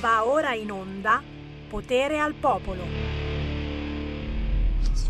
Va ora in onda Potere al Popolo.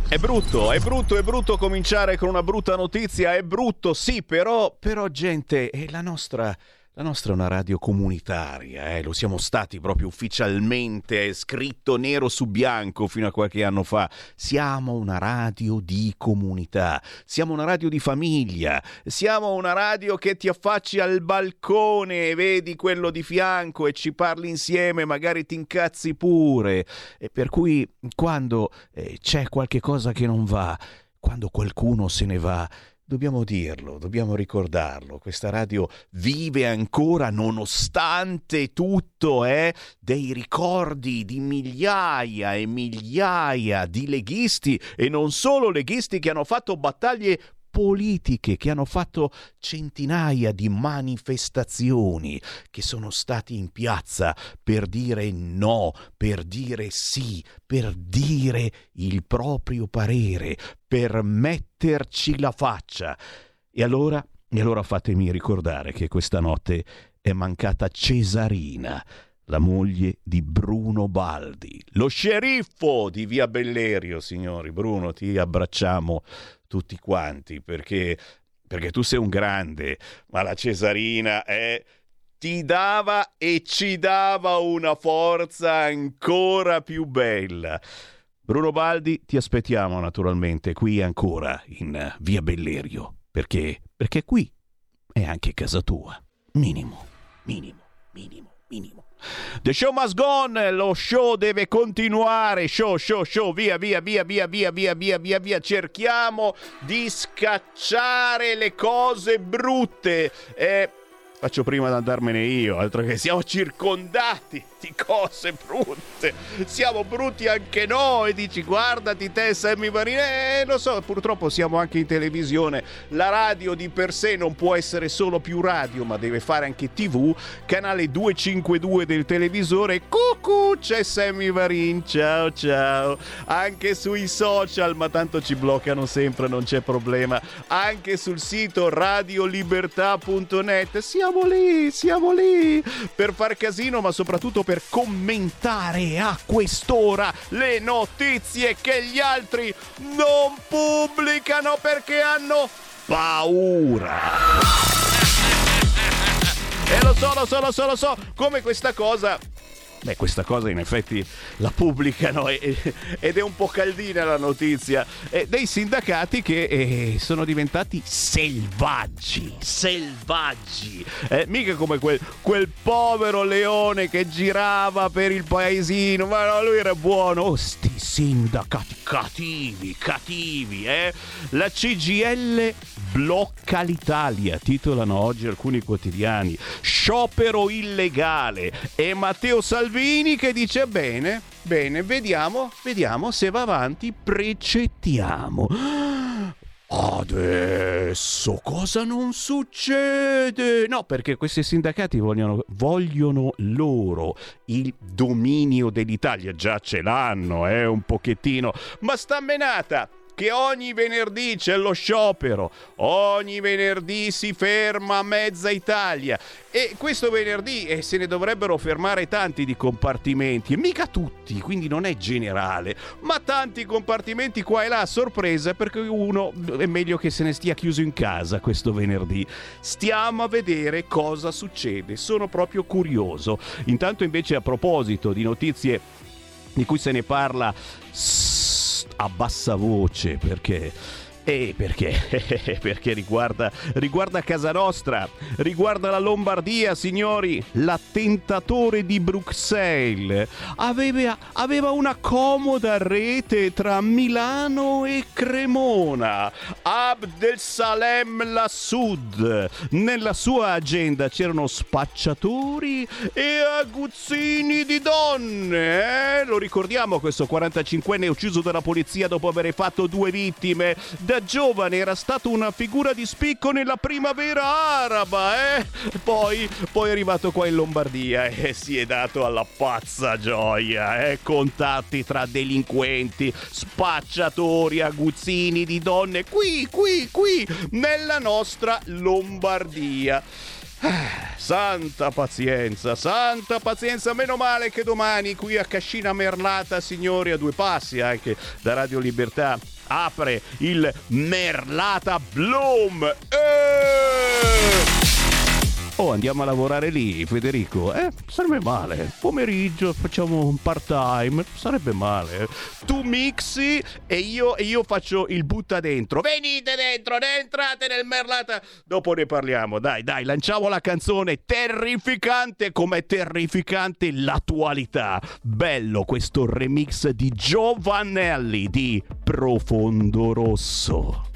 È brutto, è brutto, è brutto cominciare con una brutta notizia, è brutto, sì, però, però gente, è la nostra la nostra è una radio comunitaria, eh? lo siamo stati proprio ufficialmente, è scritto nero su bianco fino a qualche anno fa. Siamo una radio di comunità, siamo una radio di famiglia, siamo una radio che ti affacci al balcone e vedi quello di fianco e ci parli insieme, magari ti incazzi pure. E per cui quando eh, c'è qualche cosa che non va, quando qualcuno se ne va, Dobbiamo dirlo, dobbiamo ricordarlo, questa radio vive ancora nonostante tutto, eh, dei ricordi di migliaia e migliaia di leghisti e non solo leghisti che hanno fatto battaglie politiche che hanno fatto centinaia di manifestazioni, che sono stati in piazza per dire no, per dire sì, per dire il proprio parere, per metterci la faccia. E allora, e allora fatemi ricordare che questa notte è mancata Cesarina la moglie di Bruno Baldi, lo sceriffo di Via Bellerio, signori. Bruno, ti abbracciamo tutti quanti perché, perché tu sei un grande, ma la Cesarina è ti dava e ci dava una forza ancora più bella. Bruno Baldi, ti aspettiamo naturalmente qui ancora in Via Bellerio, perché, perché qui è anche casa tua. Minimo, minimo, minimo, minimo. The show must go on, lo show deve continuare, show, show, show, via, via, via, via, via, via, via, via, via, cerchiamo di scacciare le cose brutte. Eh, faccio prima di andarmene io, altro che siamo circondati di cose brutte. Siamo brutti anche noi, dici guardati te Sammy Varin. Eh, lo so, purtroppo siamo anche in televisione. La radio di per sé non può essere solo più radio, ma deve fare anche TV. Canale 252 del televisore. Cucù, c'è Sammy Varin. Ciao ciao. Anche sui social, ma tanto ci bloccano sempre, non c'è problema. Anche sul sito radiolibertà.net. Siamo siamo lì, siamo lì per far casino, ma soprattutto per commentare a quest'ora le notizie che gli altri non pubblicano perché hanno paura. E lo so, lo so, lo so, lo so, come questa cosa Beh, questa cosa in effetti la pubblicano e, ed è un po' caldina la notizia. Eh, dei sindacati che eh, sono diventati selvaggi, selvaggi. Eh, mica come quel, quel, povero leone che girava per il paesino, ma no, lui era buono. Oh, sti sindacati cattivi, cattivi, eh. La CGL blocca l'Italia, titolano oggi alcuni quotidiani. Sciopero illegale. E Matteo Salvini che dice bene, bene, vediamo, vediamo se va avanti, precettiamo. Adesso cosa non succede? No, perché questi sindacati vogliono, vogliono, loro il dominio dell'Italia. Già ce l'hanno, eh, un pochettino. Ma sta menata! Che ogni venerdì c'è lo sciopero, ogni venerdì si ferma mezza Italia e questo venerdì eh, se ne dovrebbero fermare tanti di compartimenti, e mica tutti, quindi non è generale, ma tanti compartimenti qua e là a sorpresa perché uno è meglio che se ne stia chiuso in casa questo venerdì. Stiamo a vedere cosa succede, sono proprio curioso. Intanto invece a proposito di notizie di cui se ne parla a bassa voce perché e perché? perché riguarda, riguarda casa nostra, riguarda la Lombardia, signori. L'attentatore di Bruxelles aveva, aveva una comoda rete tra Milano e Cremona. Abdel Salem Lassud. Nella sua agenda c'erano spacciatori e aguzzini di donne. Eh? Lo ricordiamo questo 45enne ucciso dalla polizia dopo aver fatto due vittime da giovane era stato una figura di spicco nella primavera araba, eh? Poi, poi è arrivato qua in Lombardia e si è dato alla pazza gioia, eh? Contatti tra delinquenti, spacciatori, aguzzini di donne, qui, qui, qui, nella nostra Lombardia. Santa pazienza, santa pazienza, meno male che domani qui a Cascina Merlata, signori, a due passi anche da Radio Libertà, apre il Merlata Bloom. Eh! Oh, andiamo a lavorare lì, Federico. Eh, sarebbe male. Pomeriggio facciamo un part time. Sarebbe male. Tu mixi e io, e io faccio il butta dentro. Venite dentro, ne entrate nel merlata. Dopo ne parliamo. Dai, dai, lanciamo la canzone terrificante come terrificante l'attualità. Bello questo remix di Giovanelli di Profondo Rosso.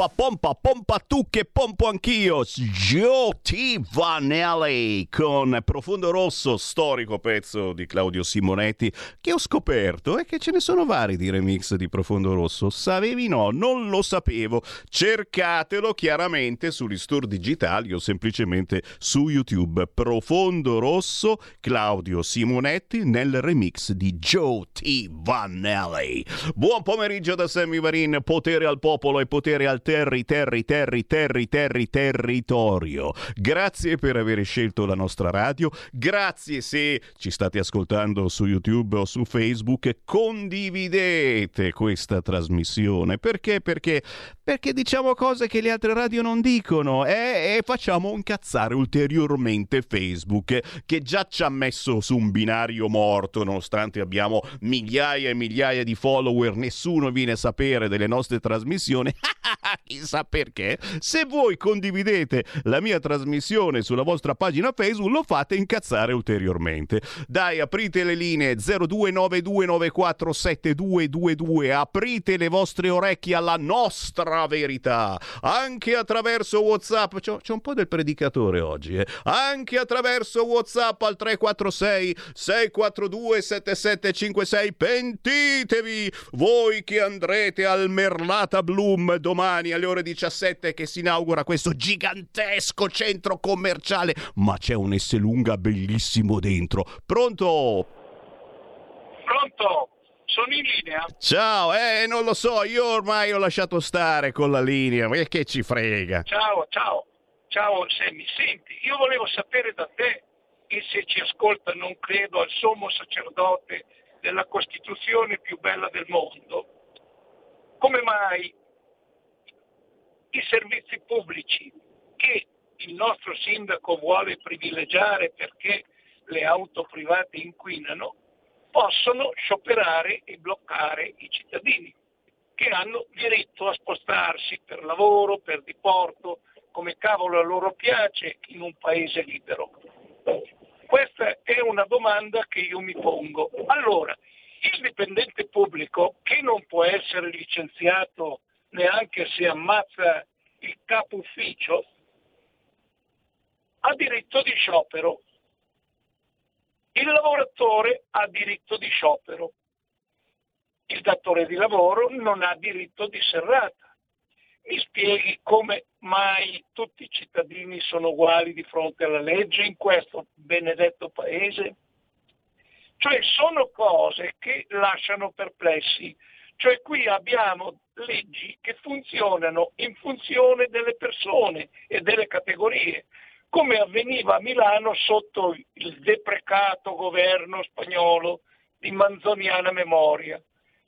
up pompa, pompa tu che pompo anch'io. Joe T. Vanelli con Profondo Rosso, storico pezzo di Claudio Simonetti, che ho scoperto e che ce ne sono vari di remix di Profondo Rosso. Sapevi no? Non lo sapevo. Cercatelo chiaramente sugli store digitali o semplicemente su YouTube. Profondo Rosso, Claudio Simonetti nel remix di Joe T. Vanelli. Buon pomeriggio da Sammy Varin, potere al popolo e potere al terra terri, terri, terri, terri, terri, territorio. Grazie per aver scelto la nostra radio. Grazie se ci state ascoltando su YouTube o su Facebook. Condividete questa trasmissione. Perché? Perché, perché diciamo cose che le altre radio non dicono eh? e facciamo incazzare ulteriormente Facebook che già ci ha messo su un binario morto nonostante abbiamo migliaia e migliaia di follower. Nessuno viene a sapere delle nostre trasmissioni. chissà perché, se voi condividete la mia trasmissione sulla vostra pagina Facebook lo fate incazzare ulteriormente. Dai, aprite le linee 0292947222, aprite le vostre orecchie alla nostra verità, anche attraverso WhatsApp. C'è, c'è un po' del predicatore oggi, eh? Anche attraverso WhatsApp al 346 642 7756. Pentitevi voi che andrete al Merlata Bloom domani alle ore 17 che si inaugura questo gigantesco centro commerciale, ma c'è un lunga bellissimo dentro. Pronto? Pronto? sono in linea. Ciao, eh, non lo so, io ormai ho lasciato stare con la linea, ma che ci frega? Ciao, ciao, ciao Sammy, senti, io volevo sapere da te, e se ci ascolta non credo al sommo sacerdote della Costituzione più bella del mondo, come mai i servizi pubblici che il nostro sindaco vuole privilegiare perché le auto private inquinano, possono scioperare e bloccare i cittadini che hanno diritto a spostarsi per lavoro, per diporto, come cavolo a loro piace in un paese libero. Questa è una domanda che io mi pongo. Allora, il dipendente pubblico che non può essere licenziato neanche se ammazza il capo ufficio, ha diritto di sciopero. Il lavoratore ha diritto di sciopero. Il datore di lavoro non ha diritto di serrata. Mi spieghi come mai tutti i cittadini sono uguali di fronte alla legge in questo benedetto paese? Cioè sono cose che lasciano perplessi. Cioè qui abbiamo leggi che funzionano in funzione delle persone e delle categorie, come avveniva a Milano sotto il deprecato governo spagnolo di manzoniana memoria.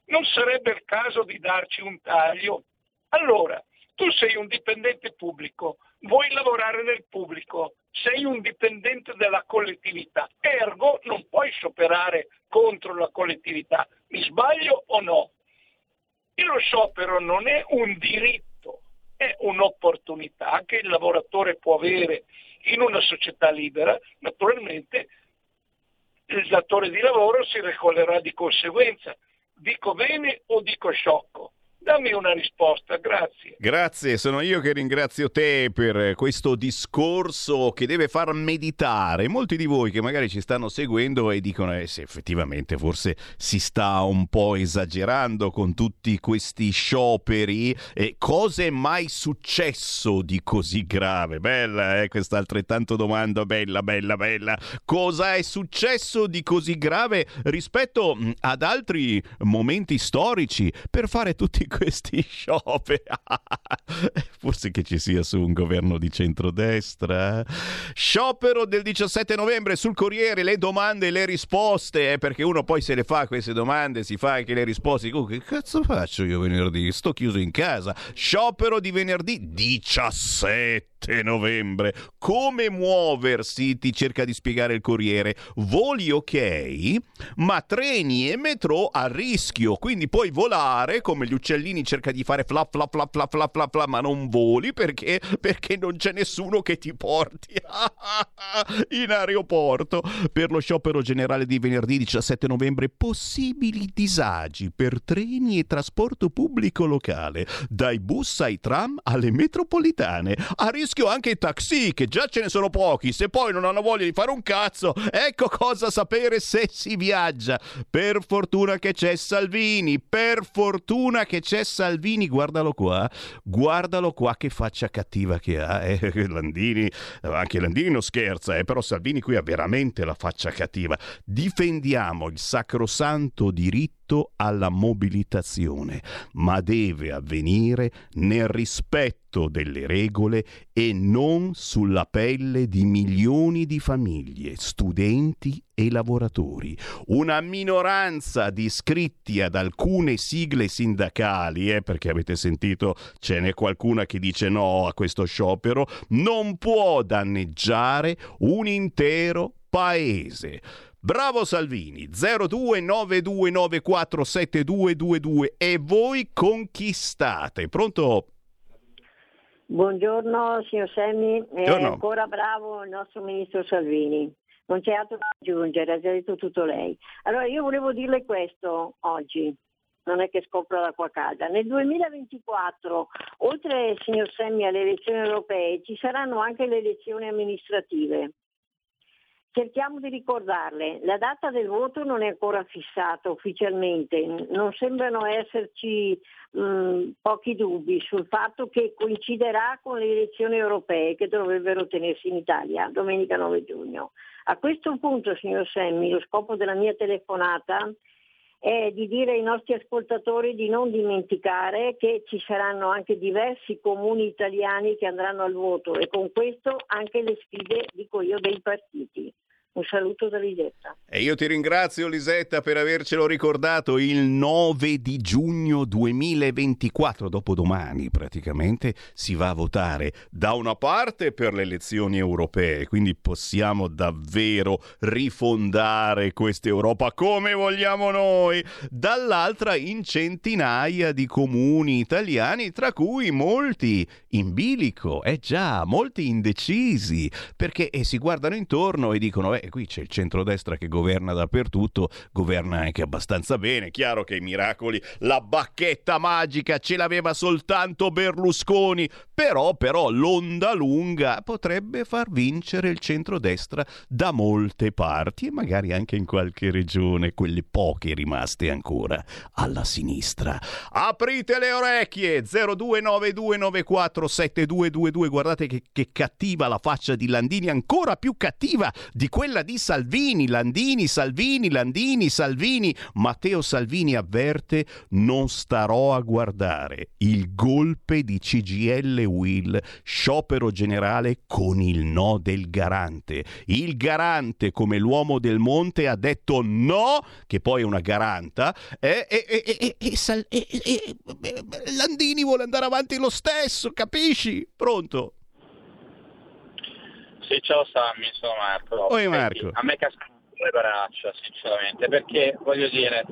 Non sarebbe il caso di darci un taglio? Allora, tu sei un dipendente pubblico, vuoi lavorare nel pubblico, sei un dipendente della collettività, ergo non puoi scioperare contro la collettività. Mi sbaglio o no? E lo sciopero non è un diritto, è un'opportunità che il lavoratore può avere in una società libera, naturalmente il datore di lavoro si regolerà di conseguenza. Dico bene o dico sciocco? Dammi una risposta, grazie. Grazie, sono io che ringrazio te per questo discorso che deve far meditare molti di voi che magari ci stanno seguendo e dicono eh, se effettivamente forse si sta un po' esagerando con tutti questi scioperi e cosa è mai successo di così grave? Bella, eh, questa altrettanto domanda, bella, bella, bella. Cosa è successo di così grave rispetto ad altri momenti storici per fare tutti questi scioperi. Forse che ci sia su un governo di centrodestra. Sciopero del 17 novembre sul Corriere, le domande e le risposte, eh, perché uno poi se le fa queste domande, si fa anche le risposte. Oh, che cazzo faccio io venerdì? Sto chiuso in casa. Sciopero di venerdì 17 novembre. Come muoversi? Ti cerca di spiegare il Corriere. Voli ok, ma treni e metro a rischio, quindi puoi volare come gli uccellini cerca di fare flap flap flap flap flap flap, flap ma non voli perché, perché non c'è nessuno che ti porti in aeroporto. Per lo sciopero generale di venerdì 17 novembre possibili disagi per treni e trasporto pubblico locale, dai bus ai tram alle metropolitane, a rischio anche i taxi, che già ce ne sono pochi. Se poi non hanno voglia di fare un cazzo, ecco cosa sapere se si viaggia. Per fortuna che c'è Salvini, per fortuna che c'è Salvini, guardalo qua, guardalo qua che faccia cattiva che ha. Eh, Landini, anche Landini non scherza, eh, però Salvini qui ha veramente la faccia cattiva. Difendiamo il sacrosanto diritto diritto alla mobilitazione, ma deve avvenire nel rispetto delle regole e non sulla pelle di milioni di famiglie, studenti e lavoratori. Una minoranza di iscritti ad alcune sigle sindacali, eh, perché avete sentito ce n'è qualcuna che dice no a questo sciopero, non può danneggiare un intero paese. Bravo Salvini, 0292947222 e voi conquistate. Pronto? Buongiorno signor Semmi, è ancora bravo il nostro ministro Salvini. Non c'è altro da aggiungere, ha già detto tutto lei. Allora io volevo dirle questo oggi, non è che scopro l'acqua calda. Nel 2024, oltre, signor Semmi, alle elezioni europee, ci saranno anche le elezioni amministrative cerchiamo di ricordarle, la data del voto non è ancora fissata ufficialmente, non sembrano esserci mh, pochi dubbi sul fatto che coinciderà con le elezioni europee che dovrebbero tenersi in Italia domenica 9 giugno. A questo punto, signor Semmi, lo scopo della mia telefonata è di dire ai nostri ascoltatori di non dimenticare che ci saranno anche diversi comuni italiani che andranno al voto e con questo anche le sfide, dico io, dei partiti. Un saluto da Lisetta. E io ti ringrazio Lisetta per avercelo ricordato. Il 9 di giugno 2024, dopodomani praticamente, si va a votare da una parte per le elezioni europee, quindi possiamo davvero rifondare questa Europa come vogliamo noi, dall'altra in centinaia di comuni italiani, tra cui molti in bilico, eh già, molti indecisi, perché eh, si guardano intorno e dicono, eh, qui c'è il centrodestra che governa dappertutto, governa anche abbastanza bene, chiaro che i miracoli, la bacchetta magica ce l'aveva soltanto Berlusconi, però, però l'onda lunga potrebbe far vincere il centrodestra da molte parti e magari anche in qualche regione, quelle poche rimaste ancora alla sinistra. Aprite le orecchie! 0292947222, guardate che, che cattiva la faccia di Landini, ancora più cattiva di quella di Salvini, Landini, Salvini, Landini, Salvini. Matteo Salvini avverte non starò a guardare il golpe di CGL Will, sciopero generale con il no del garante. Il garante, come l'uomo del monte, ha detto no, che poi è una garanta, e, e, e, e Landini vuole andare avanti lo stesso, capisci? Pronto? Sì, ciao Sammy, sono Marco. Oi Marco. a me cascano le braccia, sinceramente, perché voglio dire,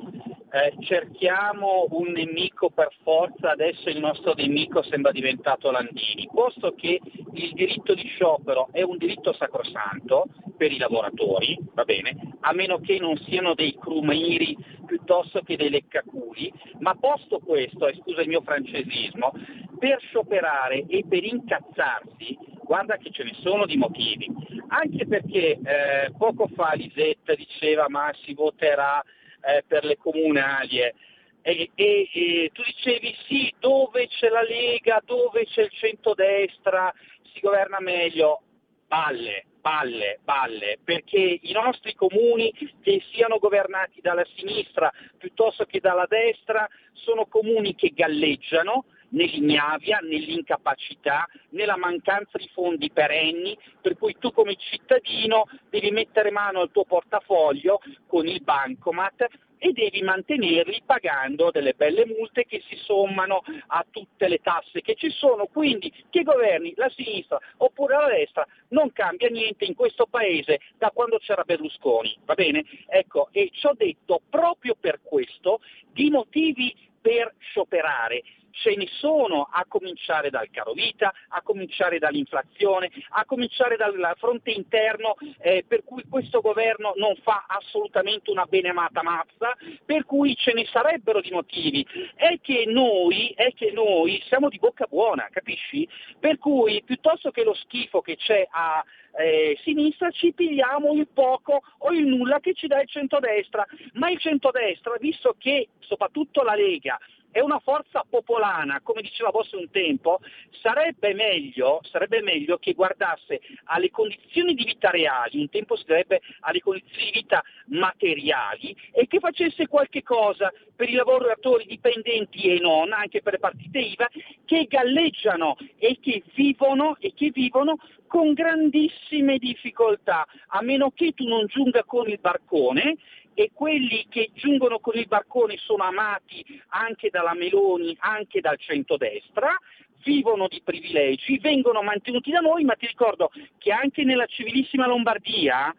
eh, cerchiamo un nemico per forza, adesso il nostro nemico sembra diventato Landini, posto che il diritto di sciopero è un diritto sacrosanto per i lavoratori, va bene, a meno che non siano dei crumiri piuttosto che dei leccaculi, ma posto questo, e scusa il mio francesismo, per scioperare e per incazzarsi, guarda che ce ne sono di motivi, anche perché eh, poco fa Lisetta diceva ma si voterà eh, per le comunali. E, e, e, tu dicevi sì, dove c'è la Lega, dove c'è il centrodestra, si governa meglio. Balle, balle, balle, perché i nostri comuni che siano governati dalla sinistra piuttosto che dalla destra sono comuni che galleggiano, nell'ignavia, nell'incapacità, nella mancanza di fondi perenni, per cui tu come cittadino devi mettere mano al tuo portafoglio con il bancomat e devi mantenerli pagando delle belle multe che si sommano a tutte le tasse che ci sono. Quindi che governi la sinistra oppure la destra non cambia niente in questo paese da quando c'era Berlusconi, va bene? Ecco, e ci ho detto proprio per questo di motivi per scioperare ce ne sono a cominciare dal caro vita, a cominciare dall'inflazione, a cominciare dal fronte interno eh, per cui questo governo non fa assolutamente una benemata mazza, per cui ce ne sarebbero di motivi. È che noi, è che noi siamo di bocca buona, capisci? Per cui piuttosto che lo schifo che c'è a eh, sinistra ci pigliamo il poco o il nulla che ci dà il centrodestra, ma il centrodestra, visto che soprattutto la Lega è una forza popolana, come diceva Bossi un tempo, sarebbe meglio, sarebbe meglio, che guardasse alle condizioni di vita reali, un tempo si direbbe alle condizioni di vita materiali, e che facesse qualche cosa per i lavoratori dipendenti e non, anche per le partite IVA, che galleggiano e che vivono, e che vivono con grandissime difficoltà, a meno che tu non giunga con il barcone e quelli che giungono con il barcone sono amati anche dalla Meloni, anche dal centrodestra, vivono di privilegi, vengono mantenuti da noi, ma ti ricordo che anche nella civilissima Lombardia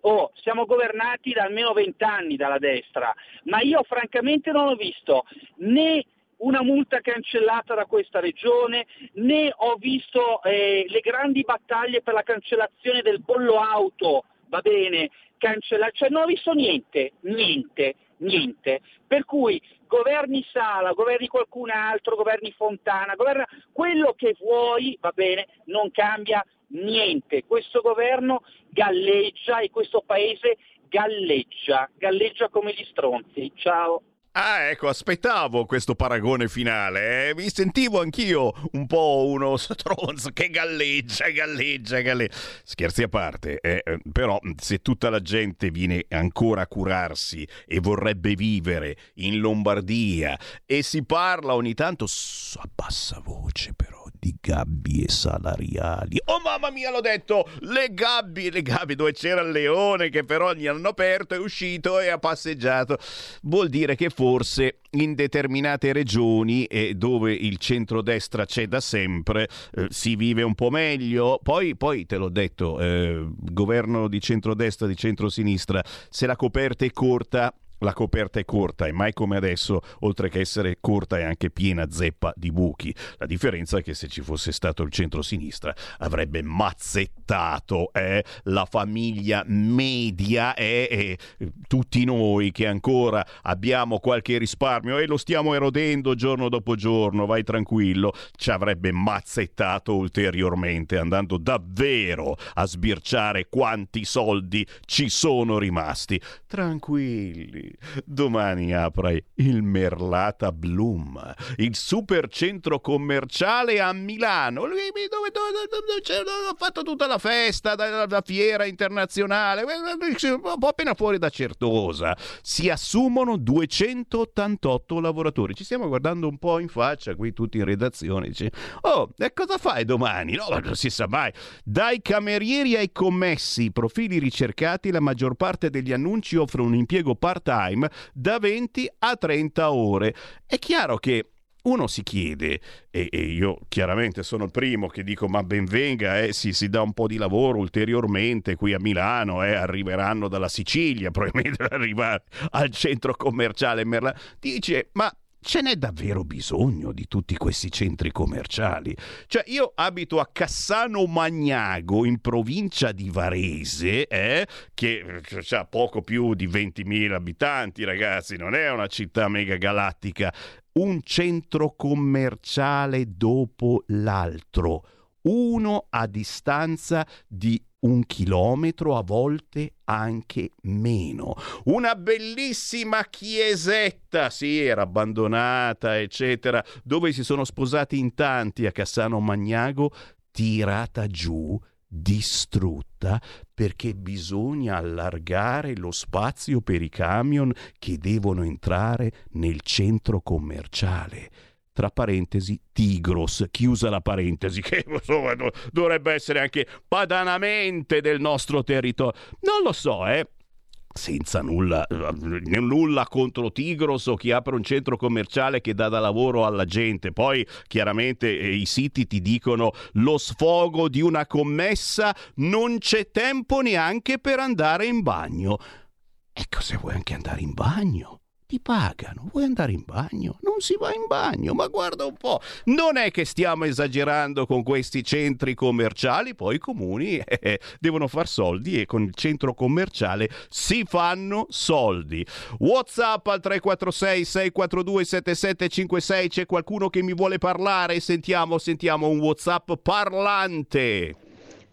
oh, siamo governati da almeno vent'anni dalla destra, ma io francamente non ho visto né una multa cancellata da questa regione, né ho visto eh, le grandi battaglie per la cancellazione del bollo auto, va bene, cancellare, cioè non ho visto niente, niente, niente. Per cui governi Sala, governi qualcun altro, governi Fontana, governa quello che vuoi, va bene, non cambia niente. Questo governo galleggia e questo paese galleggia, galleggia come gli stronzi. Ciao. Ah, ecco, aspettavo questo paragone finale. Eh. Mi sentivo anch'io un po' uno stronzo che galleggia, galleggia, galleggia. Scherzi a parte, eh, eh, però se tutta la gente viene ancora a curarsi e vorrebbe vivere in Lombardia e si parla ogni tanto a bassa voce però di gabbie salariali. Oh mamma mia, l'ho detto! Le gabbie, le gabbie dove c'era il leone che però gli hanno aperto, è uscito e ha passeggiato. Vuol dire che forse in determinate regioni e dove il centrodestra c'è da sempre eh, si vive un po' meglio. Poi, poi te l'ho detto, eh, governo di centrodestra, di centrosinistra, se la coperta è corta la coperta è corta e mai come adesso, oltre che essere corta, è anche piena zeppa di buchi. La differenza è che se ci fosse stato il centro-sinistra avrebbe mazzettato eh, la famiglia media e eh, tutti noi che ancora abbiamo qualche risparmio e lo stiamo erodendo giorno dopo giorno, vai tranquillo, ci avrebbe mazzettato ulteriormente andando davvero a sbirciare quanti soldi ci sono rimasti. Tranquilli Domani apre il Merlata Bloom, il super centro commerciale a Milano. Dove, dove, dove, ha fatto tutta la festa, la, la fiera internazionale, un po' appena fuori da Certosa. Si assumono 288 lavoratori. Ci stiamo guardando un po' in faccia qui tutti in redazione. Dice, oh, e cosa fai domani? No, non si sa mai. Dai camerieri ai commessi, profili ricercati, la maggior parte degli annunci offre un impiego part-time time da 20 a 30 ore. È chiaro che uno si chiede, e, e, io chiaramente sono il primo che dico ma ben venga, eh, si, si, dà un po' di lavoro ulteriormente qui a Milano, eh, arriveranno dalla Sicilia, probabilmente arrivare al centro commerciale Merlano. Dice ma ce n'è davvero bisogno di tutti questi centri commerciali? Cioè, io abito a Cassano Magnago, in provincia di Varese, eh, che ha poco più di 20.000 abitanti, ragazzi, non è una città mega galattica. Un centro commerciale dopo l'altro, uno a distanza di un chilometro, a volte anche meno. Una bellissima chiesetta, sì, era abbandonata, eccetera, dove si sono sposati in tanti a Cassano Magnago, tirata giù distrutta perché bisogna allargare lo spazio per i camion che devono entrare nel centro commerciale tra parentesi Tigros, chiusa la parentesi, che insomma, dovrebbe essere anche padanamente del nostro territorio. Non lo so, eh senza nulla, nulla, contro Tigros o chi apre un centro commerciale che dà da lavoro alla gente. Poi chiaramente eh, i siti ti dicono lo sfogo di una commessa, non c'è tempo neanche per andare in bagno. Ecco se vuoi anche andare in bagno ti pagano, vuoi andare in bagno? Non si va in bagno, ma guarda un po', non è che stiamo esagerando con questi centri commerciali, poi i comuni eh, devono far soldi e con il centro commerciale si fanno soldi. Whatsapp al 346 642 7756, c'è qualcuno che mi vuole parlare? Sentiamo, sentiamo un Whatsapp parlante.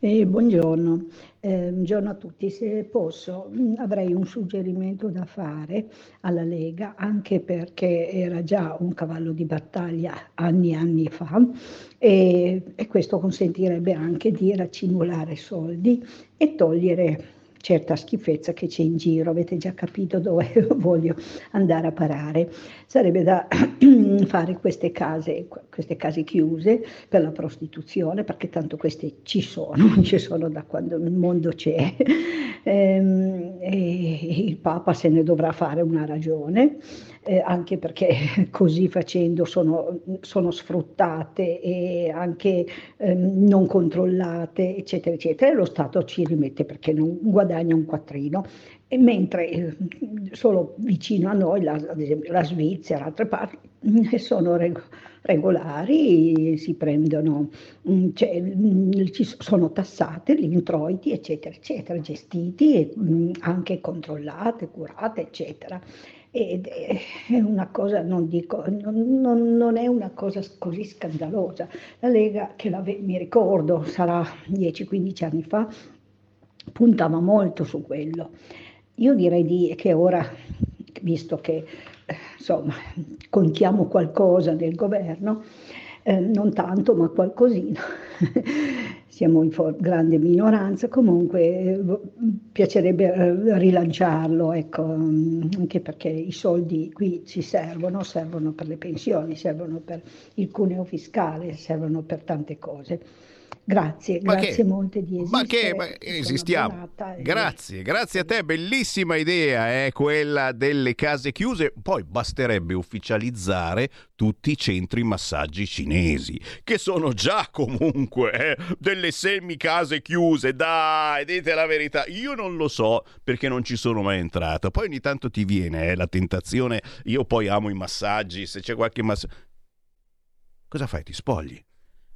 Eh, buongiorno. Eh, a tutti, se posso mm, avrei un suggerimento da fare alla Lega, anche perché era già un cavallo di battaglia anni e anni fa e, e questo consentirebbe anche di racimolare soldi e togliere certa schifezza che c'è in giro, avete già capito dove voglio andare a parare. Sarebbe da fare queste case, queste case chiuse per la prostituzione, perché tanto queste ci sono, ci sono da quando il mondo c'è. Ehm, e il Papa se ne dovrà fare una ragione eh, anche perché così facendo sono, sono sfruttate e anche eh, non controllate, eccetera, eccetera, e lo Stato ci rimette perché non guadagna un quattrino. E mentre eh, solo vicino a noi, la, ad esempio la Svizzera, altre parti, sono regolari, si prendono, mm, cioè, mm, ci sono tassate gli introiti, eccetera, eccetera, gestiti mm, anche controllate, curate, eccetera ed è una cosa, non dico, non, non, non è una cosa così scandalosa. La Lega, che la, mi ricordo, sarà 10-15 anni fa, puntava molto su quello. Io direi di, che ora, visto che insomma, contiamo qualcosa del governo, eh, non tanto, ma qualcosina. Siamo in for- grande minoranza, comunque eh, piacerebbe eh, rilanciarlo, ecco, mm, anche perché i soldi qui ci servono, servono per le pensioni, servono per il cuneo fiscale, servono per tante cose. Grazie, ma grazie che, molte di esistere. Ma che ma esistiamo. Grazie, grazie a te, bellissima idea è eh, quella delle case chiuse. Poi basterebbe ufficializzare tutti i centri massaggi cinesi, che sono già comunque eh, delle semi case chiuse. Dai, dite la verità. Io non lo so perché non ci sono mai entrato. Poi ogni tanto ti viene eh, la tentazione. Io poi amo i massaggi, se c'è qualche massaggio. Cosa fai? Ti spogli?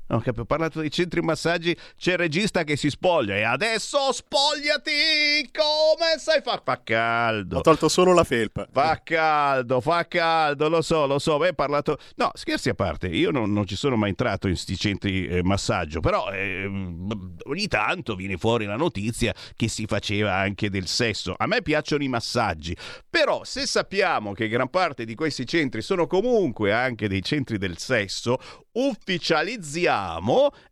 No, ho parlato dei centri massaggi, c'è il regista che si spoglia e adesso spogliati! Come sai far? Fa caldo. Ho tolto solo la felpa. Fa caldo, fa caldo, lo so, lo so. Beh, parlato... No, scherzi a parte, io non, non ci sono mai entrato in questi centri eh, massaggio, però eh, ogni tanto viene fuori la notizia che si faceva anche del sesso. A me piacciono i massaggi, però se sappiamo che gran parte di questi centri sono comunque anche dei centri del sesso, ufficializziamo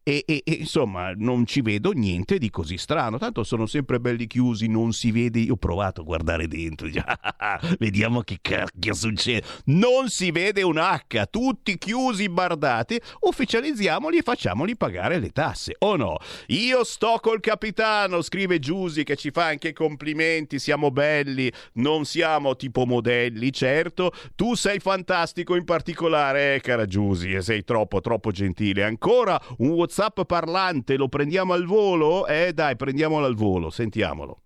e, e, e, insomma non ci vedo niente di così strano. Tanto sono sempre belli chiusi, non si vede. Io ho provato a guardare dentro, vediamo che cacchio succede. Non si vede un H, tutti chiusi, bardati. Ufficializziamoli e facciamoli pagare le tasse, o no? Io sto col capitano, scrive Giusi che ci fa anche complimenti, siamo belli, non siamo tipo modelli, certo. Tu sei fantastico in particolare, eh, cara e sei troppo, troppo gentile. Ancora un WhatsApp WhatsApp parlante, lo prendiamo al volo? Eh dai, prendiamolo al volo, sentiamolo.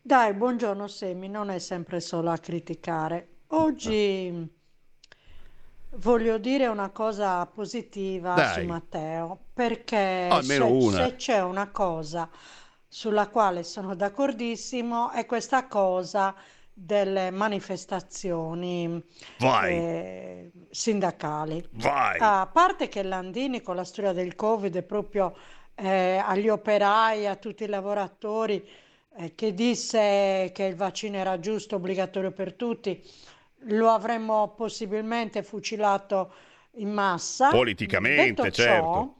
Dai, buongiorno Semi, non è sempre solo a criticare. Oggi voglio dire una cosa positiva dai. su Matteo, perché oh, se, se c'è una cosa sulla quale sono d'accordissimo è questa cosa delle manifestazioni eh, sindacali. Vai. A parte che Landini con la storia del Covid proprio eh, agli operai, a tutti i lavoratori, eh, che disse che il vaccino era giusto, obbligatorio per tutti, lo avremmo possibilmente fucilato in massa. Politicamente, Detto certo. Ciò,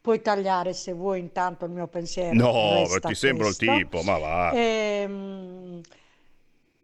puoi tagliare se vuoi intanto il mio pensiero. No, ti sembra il tipo, ma va. Ehm,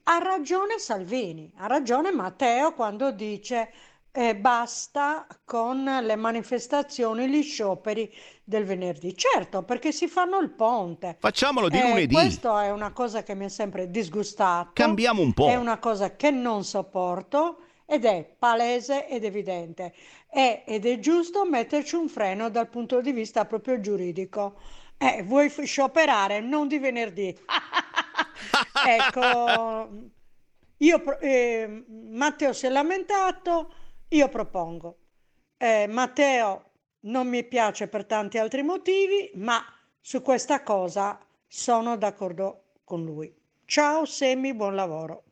ha ragione Salvini, ha ragione Matteo quando dice eh, basta con le manifestazioni, gli scioperi del venerdì. Certo, perché si fanno il ponte. Facciamolo di eh, lunedì. Questo è una cosa che mi ha sempre disgustato. Cambiamo un po'. È una cosa che non sopporto ed è palese ed evidente. È, ed è giusto metterci un freno dal punto di vista proprio giuridico. Eh, vuoi scioperare? Non di venerdì. ecco, io, eh, Matteo si è lamentato, io propongo. Eh, Matteo non mi piace per tanti altri motivi, ma su questa cosa sono d'accordo con lui. Ciao Semi, buon lavoro.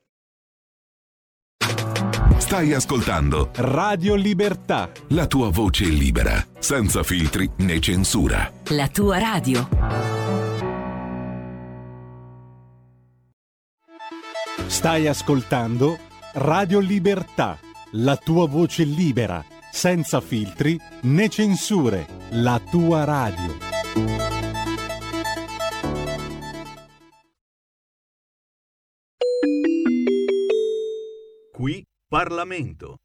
Stai ascoltando Radio Libertà. La tua voce libera, senza filtri né censura. La tua radio. Stai ascoltando Radio Libertà, la tua voce libera, senza filtri né censure, la tua radio. Qui Parlamento.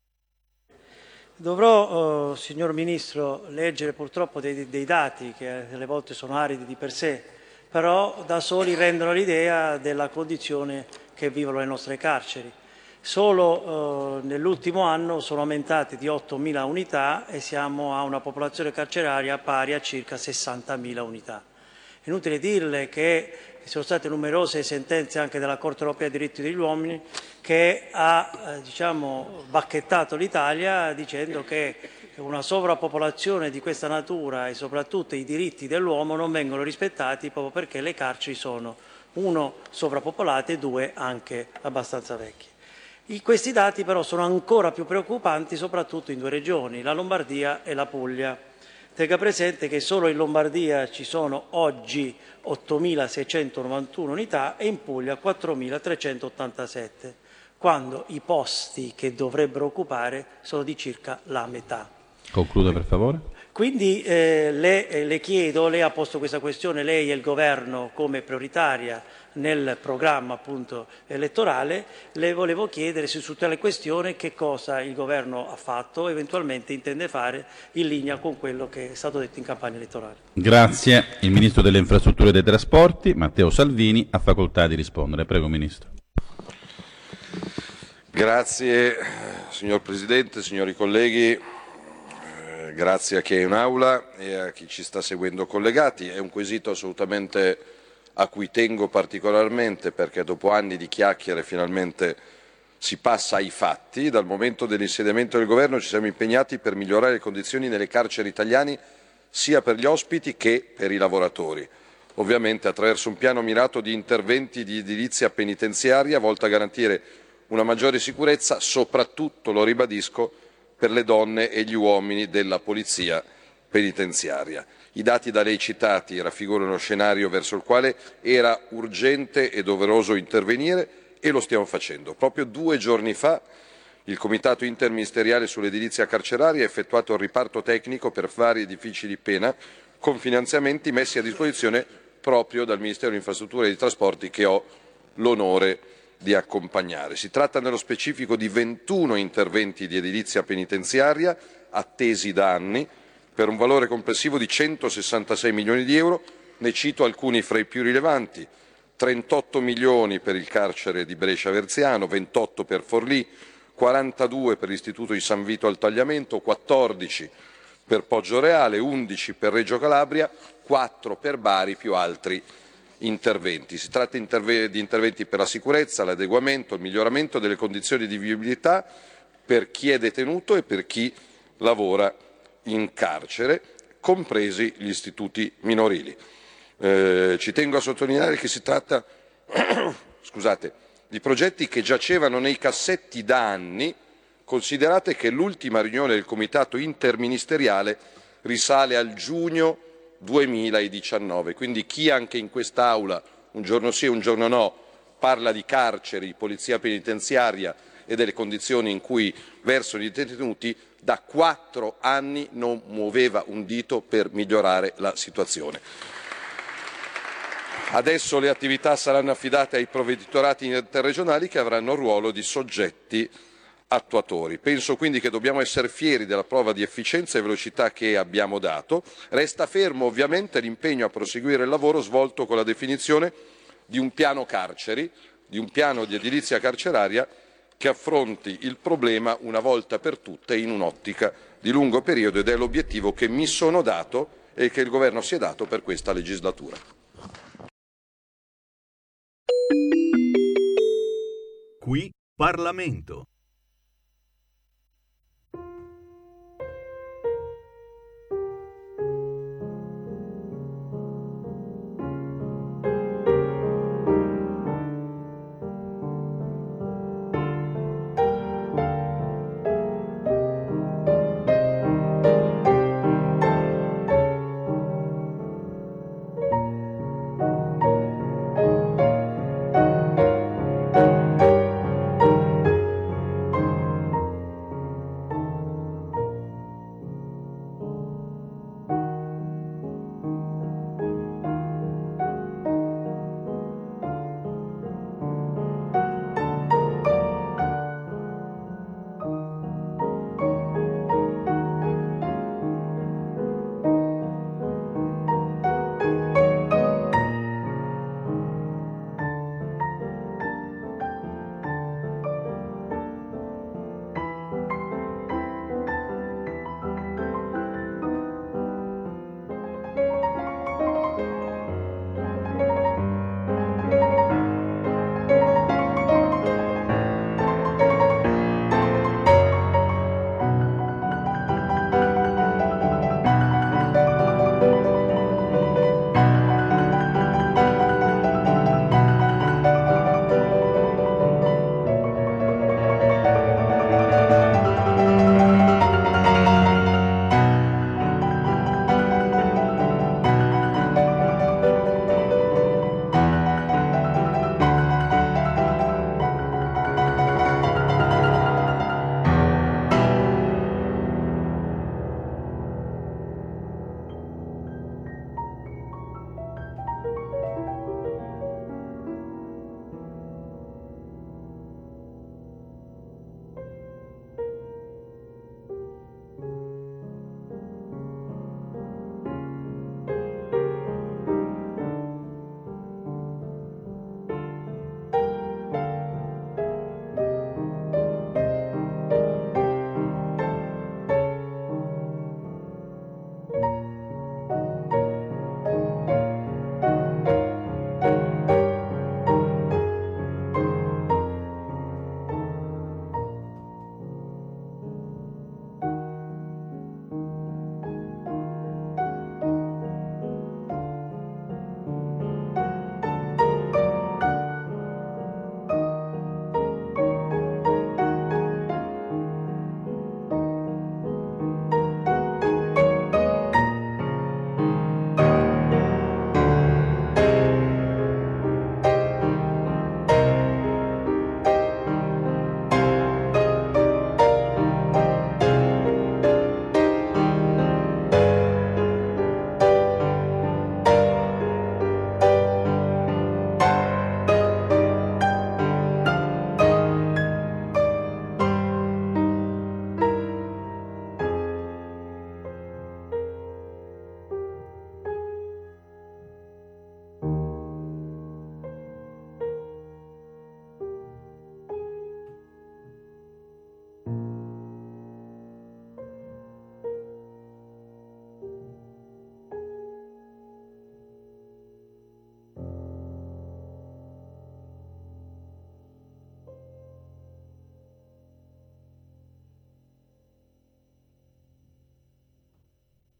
Dovrò, oh, signor Ministro, leggere purtroppo dei, dei dati che alle volte sono aridi di per sé, però da soli rendono l'idea della condizione che vivono le nostre carceri. Solo eh, nell'ultimo anno sono aumentate di 8.000 unità e siamo a una popolazione carceraria pari a circa 60.000 unità. Inutile dirle che sono state numerose sentenze anche della Corte europea dei diritti degli uomini che ha eh, diciamo, bacchettato l'Italia dicendo che una sovrappopolazione di questa natura e soprattutto i diritti dell'uomo non vengono rispettati proprio perché le carceri sono uno sovrapopolate e due anche abbastanza vecchie. I, questi dati però sono ancora più preoccupanti soprattutto in due regioni, la Lombardia e la Puglia. Tenga presente che solo in Lombardia ci sono oggi 8.691 unità e in Puglia 4.387. quando i posti che dovrebbero occupare sono di circa la metà. Concluda per favore. Quindi eh, le, eh, le, chiedo, lei ha posto questa questione, lei e il governo come prioritaria nel programma appunto, elettorale, le volevo chiedere su tale questione che cosa il governo ha fatto, eventualmente intende fare in linea con quello che è stato detto in campagna elettorale. Grazie. Il Ministro delle Infrastrutture e dei Trasporti, Matteo Salvini, ha facoltà di rispondere. Prego Ministro. Grazie signor Presidente, signori colleghi grazie a chi è in aula e a chi ci sta seguendo collegati. È un quesito assolutamente a cui tengo particolarmente perché dopo anni di chiacchiere finalmente si passa ai fatti. Dal momento dell'insediamento del governo ci siamo impegnati per migliorare le condizioni nelle carceri italiane sia per gli ospiti che per i lavoratori. Ovviamente attraverso un piano mirato di interventi di edilizia penitenziaria volto a garantire una maggiore sicurezza, soprattutto, lo ribadisco, per le donne e gli uomini della polizia penitenziaria. I dati da lei citati raffigurano uno scenario verso il quale era urgente e doveroso intervenire e lo stiamo facendo. Proprio due giorni fa il Comitato interministeriale sull'edilizia carceraria ha effettuato il riparto tecnico per vari edifici di pena con finanziamenti messi a disposizione proprio dal Ministero delle Infrastrutture e dei Trasporti che ho l'onore di accompagnare. Si tratta nello specifico di 21 interventi di edilizia penitenziaria attesi da anni per un valore complessivo di 166 milioni di euro. Ne cito alcuni fra i più rilevanti. 38 milioni per il carcere di Brescia Verziano, 28 per Forlì, 42 per l'istituto di San Vito al Tagliamento, 14 per Poggio Reale, 11 per Reggio Calabria, 4 per Bari più altri interventi. Si tratta di interventi per la sicurezza, l'adeguamento, il miglioramento delle condizioni di vivibilità per chi è detenuto e per chi lavora in carcere, compresi gli istituti minorili. Eh, ci tengo a sottolineare che si tratta scusate, di progetti che giacevano nei cassetti da anni, considerate che l'ultima riunione del Comitato interministeriale risale al giugno 2019. Quindi chi anche in quest'Aula, un giorno sì e un giorno no, parla di carceri, polizia penitenziaria e delle condizioni in cui versano i detenuti, da quattro anni non muoveva un dito per migliorare la situazione. Adesso le attività saranno affidate ai provveditorati interregionali che avranno il ruolo di soggetti attuatori. Penso quindi che dobbiamo essere fieri della prova di efficienza e velocità che abbiamo dato. Resta fermo ovviamente l'impegno a proseguire il lavoro svolto con la definizione di un piano carceri, di un piano di edilizia carceraria che affronti il problema una volta per tutte in un'ottica di lungo periodo ed è l'obiettivo che mi sono dato e che il Governo si è dato per questa legislatura. Qui Parlamento.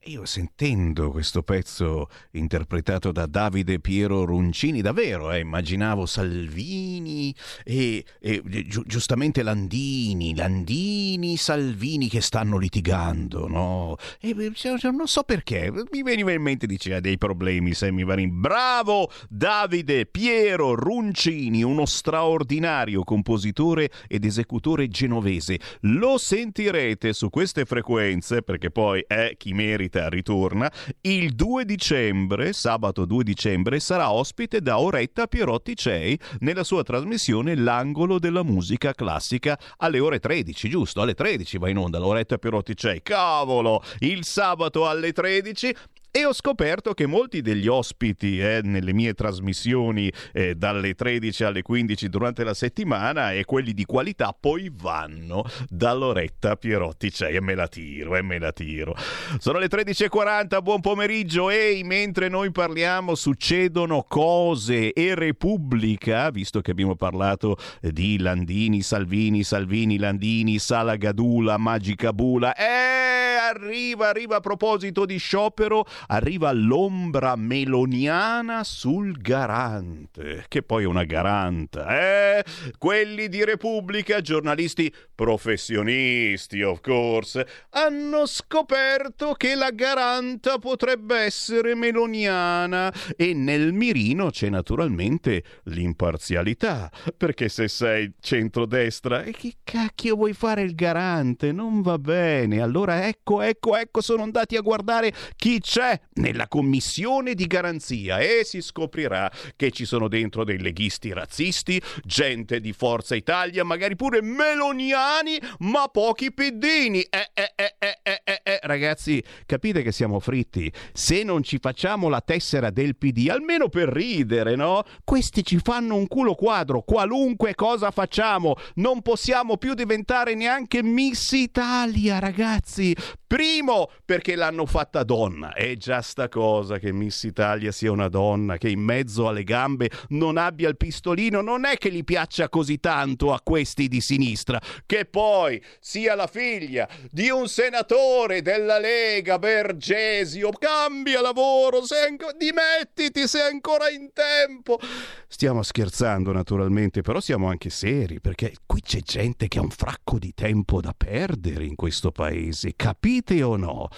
Io sentendo questo pezzo interpretato da Davide Piero Runcini, davvero, eh, immaginavo Salvini e, e gi- giustamente Landini, Landini, Salvini che stanno litigando, no? E non so perché, mi veniva in mente, diceva, dei problemi Sammy Varin. Bravo Davide Piero Runcini, uno straordinario compositore ed esecutore genovese. Lo sentirete su queste frequenze, perché poi è chi merita Vita ritorna, il 2 dicembre, sabato 2 dicembre, sarà ospite da Oretta Pierotti Cei nella sua trasmissione L'angolo della musica classica alle ore 13, giusto? Alle 13 va in onda l'Oretta Pierotti Cei. Cavolo! Il sabato alle 13 e ho scoperto che molti degli ospiti eh, nelle mie trasmissioni eh, dalle 13 alle 15 durante la settimana e quelli di qualità poi vanno da Loretta Pierotti. Cioè, e me la tiro e me la tiro. Sono le 13.40 buon pomeriggio. E mentre noi parliamo succedono cose. E Repubblica visto che abbiamo parlato di Landini Salvini Salvini Landini Sala Gadula Magica Bula. Eh arriva arriva a proposito di sciopero arriva l'ombra meloniana sul garante, che poi è una garanta, eh? Quelli di Repubblica, giornalisti professionisti, of course, hanno scoperto che la garanta potrebbe essere meloniana e nel mirino c'è naturalmente l'imparzialità, perché se sei centrodestra, e che cacchio vuoi fare il garante? Non va bene. Allora ecco, ecco, ecco, sono andati a guardare chi c'è nella commissione di garanzia e si scoprirà che ci sono dentro dei leghisti razzisti, gente di Forza Italia, magari pure meloniani, ma pochi piddini. Eh, eh, eh, eh, eh, eh, eh. Ragazzi, capite che siamo fritti? Se non ci facciamo la tessera del PD, almeno per ridere, no? Questi ci fanno un culo quadro, qualunque cosa facciamo. Non possiamo più diventare neanche Miss Italia, ragazzi. Primo, perché l'hanno fatta donna. È già sta cosa che Miss Italia sia una donna che in mezzo alle gambe non abbia il pistolino. Non è che gli piaccia così tanto a questi di sinistra. Che poi sia la figlia di un senatore della Lega, Bergesio. Cambia lavoro, sei anco... dimettiti, sei ancora in tempo. Stiamo scherzando naturalmente, però siamo anche seri perché qui c'è gente che ha un fracco di tempo da perdere in questo paese. Capite o no?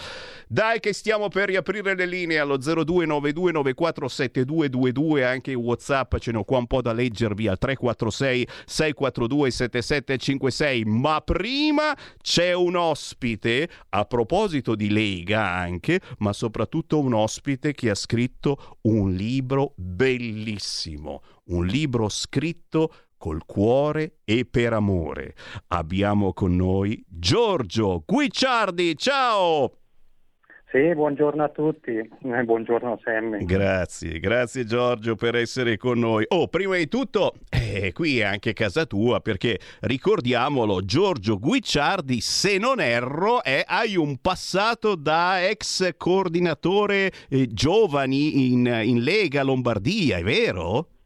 Dai che stiamo per riaprire le linee allo 0292947222, anche in Whatsapp ce n'ho qua un po' da leggervi al 346 642 7756, ma prima c'è un ospite a proposito di Lega anche, ma soprattutto un ospite che ha scritto un libro bellissimo, un libro scritto col cuore e per amore. Abbiamo con noi Giorgio Guicciardi. Ciao! Sì, buongiorno a tutti, eh, buongiorno Sammy. Grazie, grazie Giorgio per essere con noi. Oh, prima di tutto, eh, qui è anche casa tua perché ricordiamolo, Giorgio Guicciardi, se non erro, è, hai un passato da ex coordinatore eh, giovani in, in Lega Lombardia, è vero?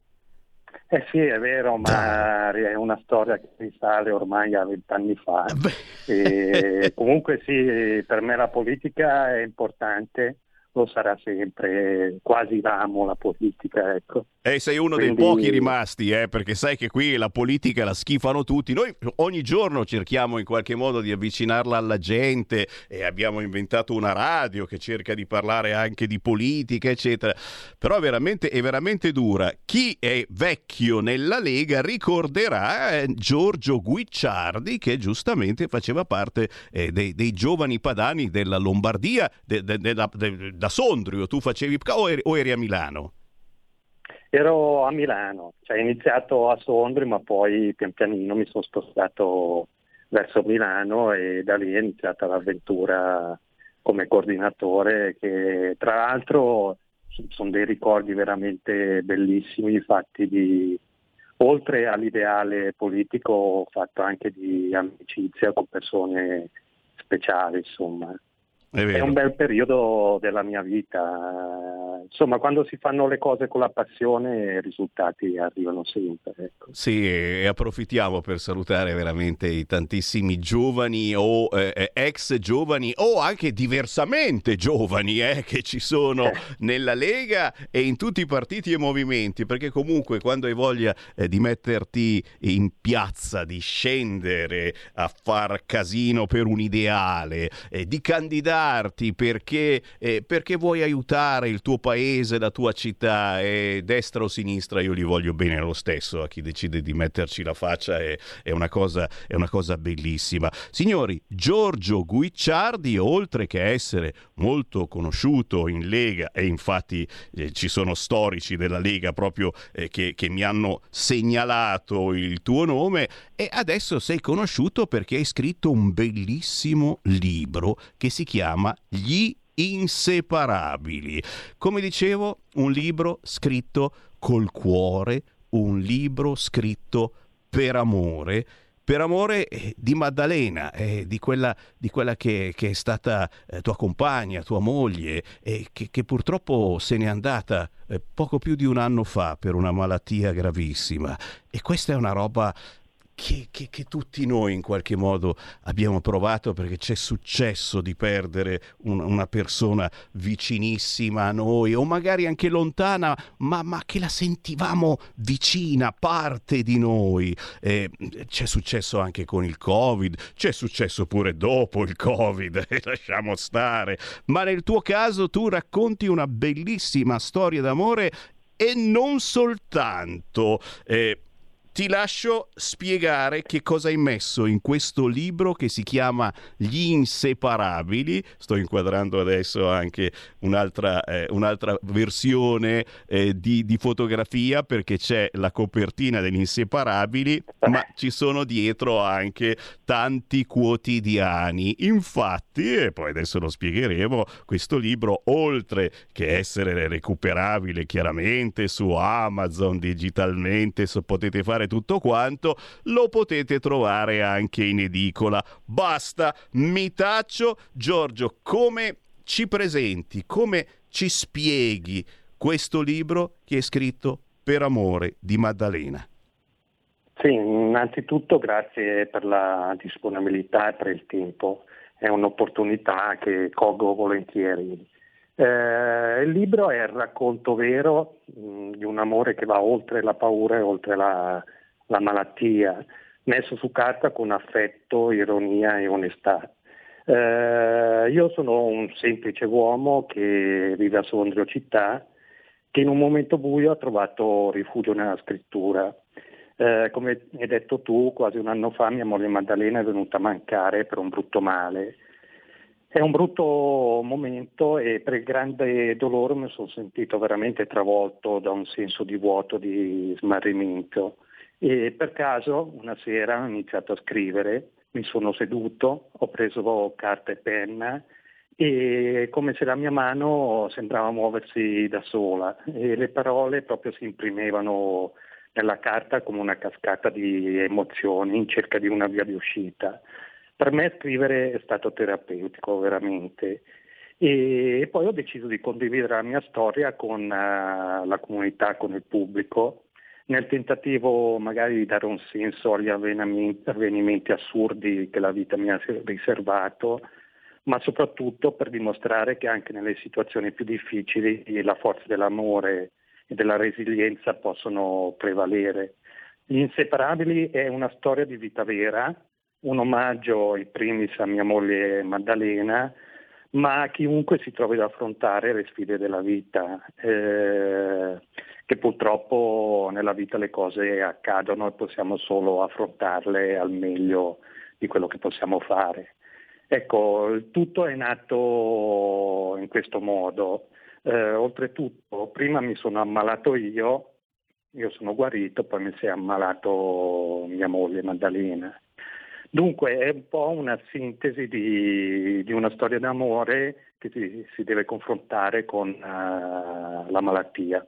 Eh sì, è vero, ma è una storia che risale ormai a vent'anni fa. comunque sì, per me la politica è importante lo sarà sempre, quasi ramo la politica. Ecco. E sei uno Quindi... dei pochi rimasti, eh, perché sai che qui la politica la schifano tutti. Noi ogni giorno cerchiamo in qualche modo di avvicinarla alla gente e abbiamo inventato una radio che cerca di parlare anche di politica, eccetera. Però veramente, è veramente dura. Chi è vecchio nella Lega ricorderà eh, Giorgio Guicciardi che giustamente faceva parte eh, dei, dei, giovani padani della Lombardia, de, de, de, da Sondrio, tu facevi o eri, o eri a Milano? Ero a Milano, cioè ho iniziato a Sondrio ma poi pian pianino mi sono spostato verso Milano e da lì è iniziata l'avventura come coordinatore che tra l'altro sono dei ricordi veramente bellissimi fatti di oltre all'ideale politico fatto anche di amicizia con persone speciali insomma. È, è, un bel periodo della mia vita, insomma, quando si fanno le cose con la passione, i risultati arrivano sempre. Ecco. Sì, e approfittiamo per salutare veramente i tantissimi giovani o eh, ex giovani o anche diversamente giovani eh, che ci sono eh. nella Lega e in tutti i partiti e movimenti, perché comunque quando hai voglia eh, di metterti in piazza, di scendere a far casino per un ideale, eh, di candidarti perché, eh, perché vuoi aiutare il tuo paese, la tua città, e destra o sinistra, io gli voglio bene lo stesso a chi decide di metterci la faccia, è, è, una, cosa, è una cosa bellissima. Signori, Giorgio Guicciardi, oltre che essere molto conosciuto in Lega, e infatti eh, ci sono storici della Lega proprio eh, che, che mi hanno segnalato il tuo nome, e adesso sei conosciuto perché hai scritto un bellissimo libro che si chiama Gli inseparabili. Come dicevo, un libro scritto col cuore, un libro scritto per amore, per amore eh, di Maddalena, eh, di quella, di quella che, che, è stata eh, tua compagna, tua moglie, e che, che, purtroppo se n'è andata eh, poco più di un anno fa per una malattia gravissima. E questa è una roba che, che, che, tutti noi in qualche modo abbiamo provato perché c'è successo di perdere un, una persona vicinissima a noi o magari anche lontana, ma, ma che la sentivamo vicina, parte di noi. Eh, c'è successo anche con il Covid, c'è successo pure dopo il Covid, lasciamo stare. Ma nel tuo caso tu racconti una bellissima storia d'amore e non soltanto. Eh, ti lascio spiegare che cosa hai messo in questo libro che si chiama Gli inseparabili. Sto inquadrando adesso anche un'altra, eh, un'altra versione eh, di, di, fotografia perché c'è la copertina degli inseparabili, ma ci sono dietro anche tanti quotidiani. Infatti, e poi adesso lo spiegheremo, questo libro, oltre che essere recuperabile chiaramente su Amazon digitalmente, so, potete fare fare tutto quanto, lo potete trovare anche in edicola. Basta, mi taccio. Giorgio, come ci presenti, come ci spieghi questo libro che è scritto per amore di Maddalena? Sì, innanzitutto grazie per la disponibilità e per il tempo. È un'opportunità che colgo volentieri. Eh, il libro è il racconto vero mh, mm, di un amore che va oltre la paura e oltre la, la malattia, messo su carta con affetto, ironia e onestà. Eh, io sono un semplice uomo che vive a Sondrio città, che in un momento buio ha trovato rifugio nella scrittura. Eh, come hai detto tu, quasi un anno fa mia moglie Maddalena è venuta a mancare per un brutto male. È un brutto momento e per il grande dolore mi sono sentito veramente travolto da un senso di vuoto, di smarrimento. E per caso una sera ho iniziato a scrivere, mi sono seduto, ho preso carta e penna e come se la mia mano sembrava muoversi da sola e le parole proprio si imprimevano nella carta come una cascata di emozioni in cerca di una via di uscita. Per me scrivere è stato terapeutico veramente e poi ho deciso di condividere la mia storia con uh, la comunità, con il pubblico nel tentativo magari di dare un senso agli avvenimenti assurdi che la vita mi ha riservato, ma soprattutto per dimostrare che anche nelle situazioni più difficili la forza dell'amore e della resilienza possono prevalere. Gli Inseparabili è una storia di vita vera, un omaggio in primis a mia moglie Maddalena, ma a chiunque si trovi ad affrontare le sfide della vita. Eh, che purtroppo nella vita le cose accadono e possiamo solo affrontarle al meglio di quello che possiamo fare. Ecco, tutto è nato in questo modo. Eh, oltretutto, prima mi sono ammalato io, io sono guarito, poi mi si è ammalato mia moglie Maddalena. Dunque è un po' una sintesi di, di una storia d'amore che si, si deve confrontare con uh, la malattia.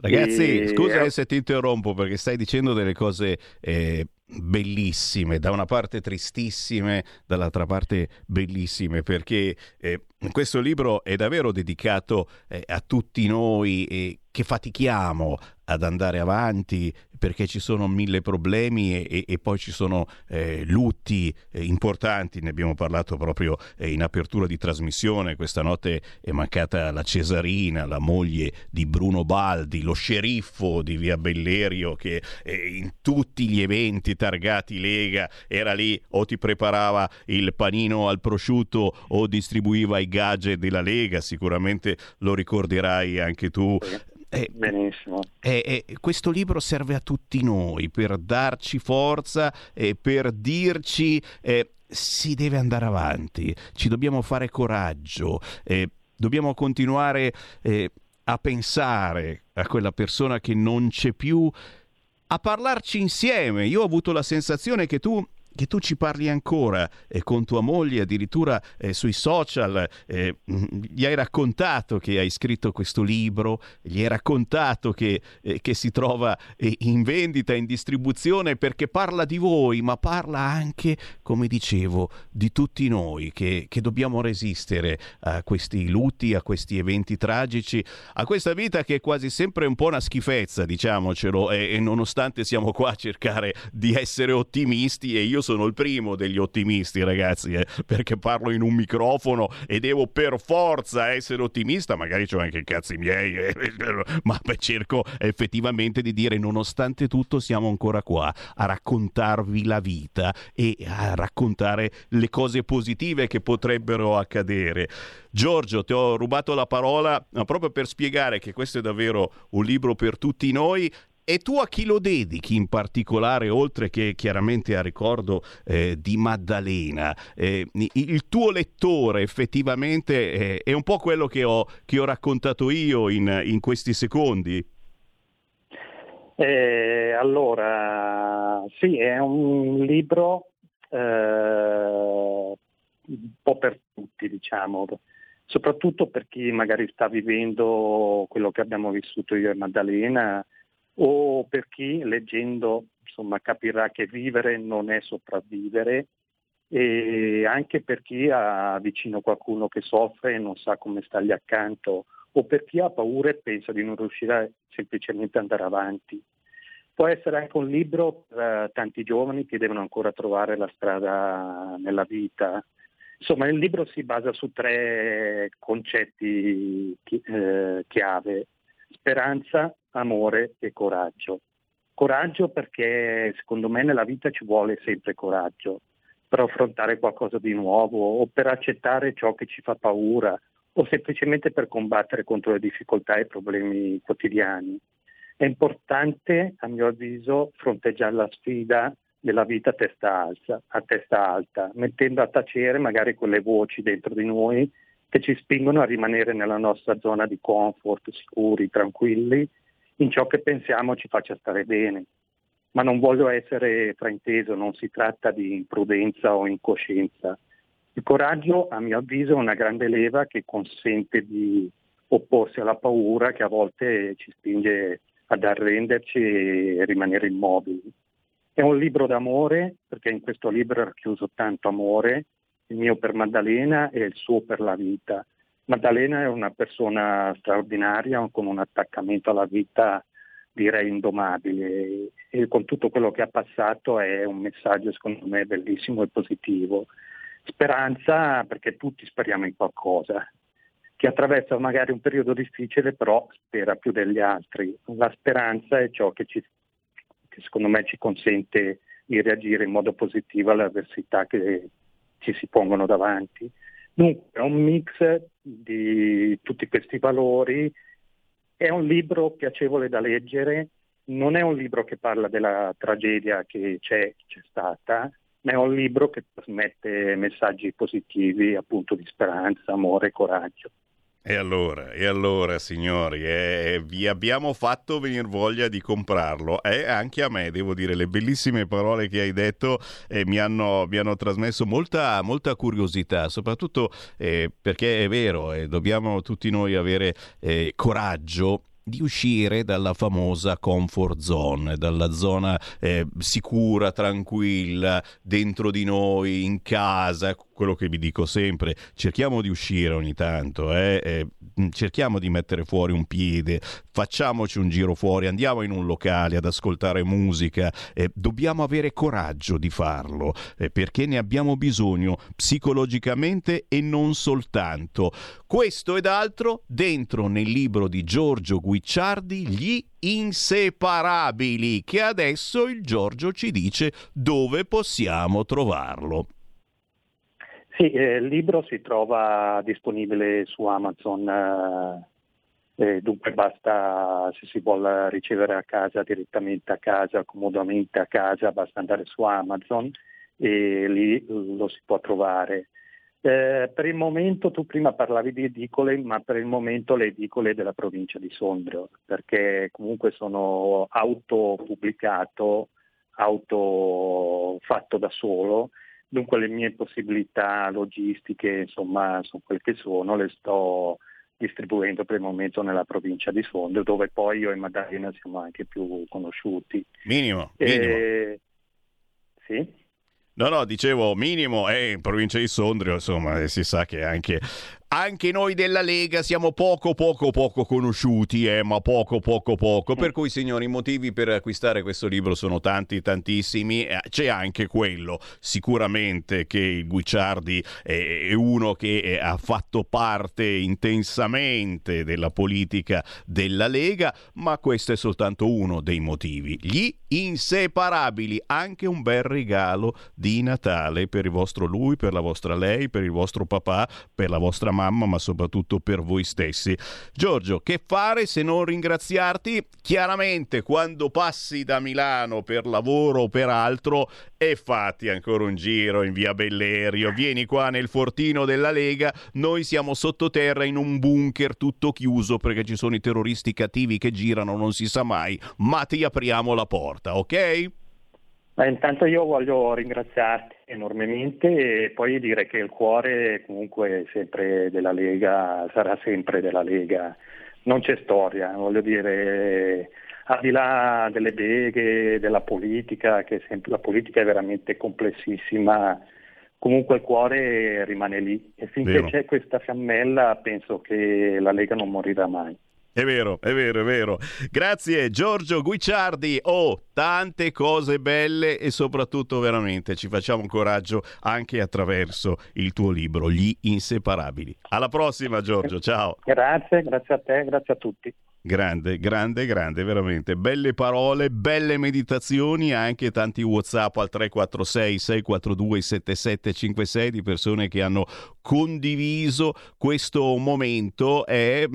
Ragazzi, e... scusa se ti interrompo perché stai dicendo delle cose eh, bellissime, da una parte tristissime, dall'altra parte bellissime, perché eh, questo libro è davvero dedicato eh, a tutti noi eh, che fatichiamo ad andare avanti perché ci sono mille problemi e, e poi ci sono eh, lutti eh, importanti, ne abbiamo parlato proprio eh, in apertura di trasmissione, questa notte è mancata la Cesarina, la moglie di Bruno Baldi, lo sceriffo di Via Bellerio che eh, in tutti gli eventi targati Lega era lì o ti preparava il panino al prosciutto o distribuiva i gadget della Lega, sicuramente lo ricorderai anche tu. Eh, Benissimo. Eh, eh, questo libro serve a tutti noi per darci forza e per dirci eh, si deve andare avanti, ci dobbiamo fare coraggio, eh, dobbiamo continuare eh, a pensare a quella persona che non c'è più, a parlarci insieme. Io ho avuto la sensazione che tu che tu ci parli ancora eh, con tua moglie, addirittura eh, sui social, eh, gli hai raccontato che hai scritto questo libro, gli hai raccontato che, eh, che si trova eh, in vendita, in distribuzione, perché parla di voi, ma parla anche, come dicevo, di tutti noi che, che dobbiamo resistere a questi lutti, a questi eventi tragici, a questa vita che è quasi sempre un po' una schifezza, diciamocelo, e, e nonostante siamo qua a cercare di essere ottimisti e io sono il primo degli ottimisti, ragazzi, eh, perché parlo in un microfono e devo per forza essere ottimista, magari ho anche i cazzi miei, eh, ma beh, cerco effettivamente di dire nonostante tutto siamo ancora qua a raccontarvi la vita e a raccontare le cose positive che potrebbero accadere. Giorgio, ti ho rubato la parola proprio per spiegare che questo è davvero un libro per tutti noi e tu a chi lo dedichi in particolare, oltre che chiaramente a ricordo eh, di Maddalena? Eh, il tuo lettore effettivamente eh, è un po' quello che ho, che ho raccontato io in, in questi secondi? Eh, allora, sì, è un libro eh, un po' per tutti, diciamo, soprattutto per chi magari sta vivendo quello che abbiamo vissuto io e Maddalena o per chi leggendo insomma, capirà che vivere non è sopravvivere e anche per chi ha vicino qualcuno che soffre e non sa come stargli accanto o per chi ha paura e pensa di non riuscire semplicemente ad andare avanti. Può essere anche un libro per tanti giovani che devono ancora trovare la strada nella vita. Insomma, il libro si basa su tre concetti eh, chiave. Speranza, amore e coraggio. Coraggio perché secondo me nella vita ci vuole sempre coraggio per affrontare qualcosa di nuovo o per accettare ciò che ci fa paura o semplicemente per combattere contro le difficoltà e i problemi quotidiani. È importante, a mio avviso, fronteggiare la sfida della vita a testa, alta, a testa alta, mettendo a tacere magari quelle voci dentro di noi che ci spingono a rimanere nella nostra zona di comfort, sicuri, tranquilli in ciò che pensiamo ci faccia stare bene. Ma non voglio essere frainteso, non si tratta di imprudenza o incoscienza. Il coraggio, a mio avviso, è una grande leva che consente di opporsi alla paura che a volte ci spinge ad arrenderci e rimanere immobili. È un libro d'amore, perché in questo libro è racchiuso tanto amore, il mio per Maddalena e il suo per la vita. Maddalena è una persona straordinaria con un attaccamento alla vita direi indomabile e con tutto quello che ha passato è un messaggio secondo me bellissimo e positivo. Speranza perché tutti speriamo in qualcosa. Chi attraversa magari un periodo difficile però spera più degli altri. La speranza è ciò che, ci, che secondo me ci consente di reagire in modo positivo alle avversità che ci si pongono davanti. Dunque è un mix di tutti questi valori, è un libro piacevole da leggere, non è un libro che parla della tragedia che c'è, c'è stata, ma è un libro che trasmette messaggi positivi appunto di speranza, amore coraggio. E allora, e allora signori, eh, vi abbiamo fatto venire voglia di comprarlo. E eh, anche a me, devo dire, le bellissime parole che hai detto eh, mi, hanno, mi, hanno, trasmesso molta, molta curiosità, soprattutto eh, perché è vero, eh, dobbiamo tutti noi avere eh, coraggio di uscire dalla famosa comfort zone, dalla zona eh, sicura, tranquilla, dentro di noi, in casa, quello che vi dico sempre, cerchiamo di uscire ogni tanto, eh? Eh, cerchiamo di mettere fuori un piede, facciamoci un giro fuori, andiamo in un locale ad ascoltare musica, eh, dobbiamo avere coraggio di farlo, eh, perché ne abbiamo bisogno psicologicamente e non soltanto. Questo ed altro dentro nel libro di Giorgio Guicciardi, Gli inseparabili, che adesso il Giorgio ci dice dove possiamo trovarlo. Sì, eh, il libro si trova disponibile su Amazon, eh, dunque basta, se si vuole ricevere a casa direttamente a casa, comodamente a casa, basta andare su Amazon e lì lo si può trovare. Eh, per il momento, tu prima parlavi di edicole, ma per il momento le edicole della provincia di Sondrio, perché comunque sono autopubblicato, auto fatto da solo Dunque le mie possibilità logistiche, insomma, sono quelle che sono, le sto distribuendo per il momento nella provincia di Sondrio, dove poi io e Maddalena siamo anche più conosciuti. Minimo, minimo. E... Sì? No, no, dicevo minimo, è in provincia di Sondrio, insomma, si sa che anche anche noi della Lega siamo poco poco poco conosciuti, eh, ma poco poco poco. Per cui, signori, i motivi per acquistare questo libro sono tanti, tantissimi. C'è anche quello, sicuramente, che il Guicciardi è uno che eh, ha fatto parte intensamente della politica della Lega, ma questo è soltanto uno dei motivi. Gli inseparabili, anche un bel regalo di Natale per il vostro lui, per la vostra lei, per il vostro papà, per la vostra mamma, ma soprattutto per voi stessi. Giorgio, che fare se non ringraziarti? Chiaramente quando passi da Milano per lavoro o per altro e fatti ancora un giro in via Bellerio, vieni qua nel fortino della Lega, noi siamo sottoterra in un bunker tutto chiuso perché ci sono i terroristi cattivi che girano, non si sa mai, ma ti apriamo la porta, ok? Ma intanto io voglio ringraziarti enormemente e poi dire che il cuore comunque è sempre della Lega, sarà sempre della Lega. Non c'è storia, voglio dire, al di là delle beghe, della politica, che sempre, la politica è veramente complessissima, comunque il cuore rimane lì e finché Vero. c'è questa fiammella penso che la Lega non morirà mai. È vero, è vero, è vero. Grazie Giorgio Guicciardi. Oh, tante cose belle e soprattutto veramente ci facciamo coraggio anche attraverso il tuo libro, Gli inseparabili. Alla prossima Giorgio, ciao. Grazie, grazie a te, grazie a tutti. Grande, grande, grande, veramente. Belle parole, belle meditazioni, anche tanti WhatsApp al 346 642 7756 di persone che hanno condiviso questo momento. È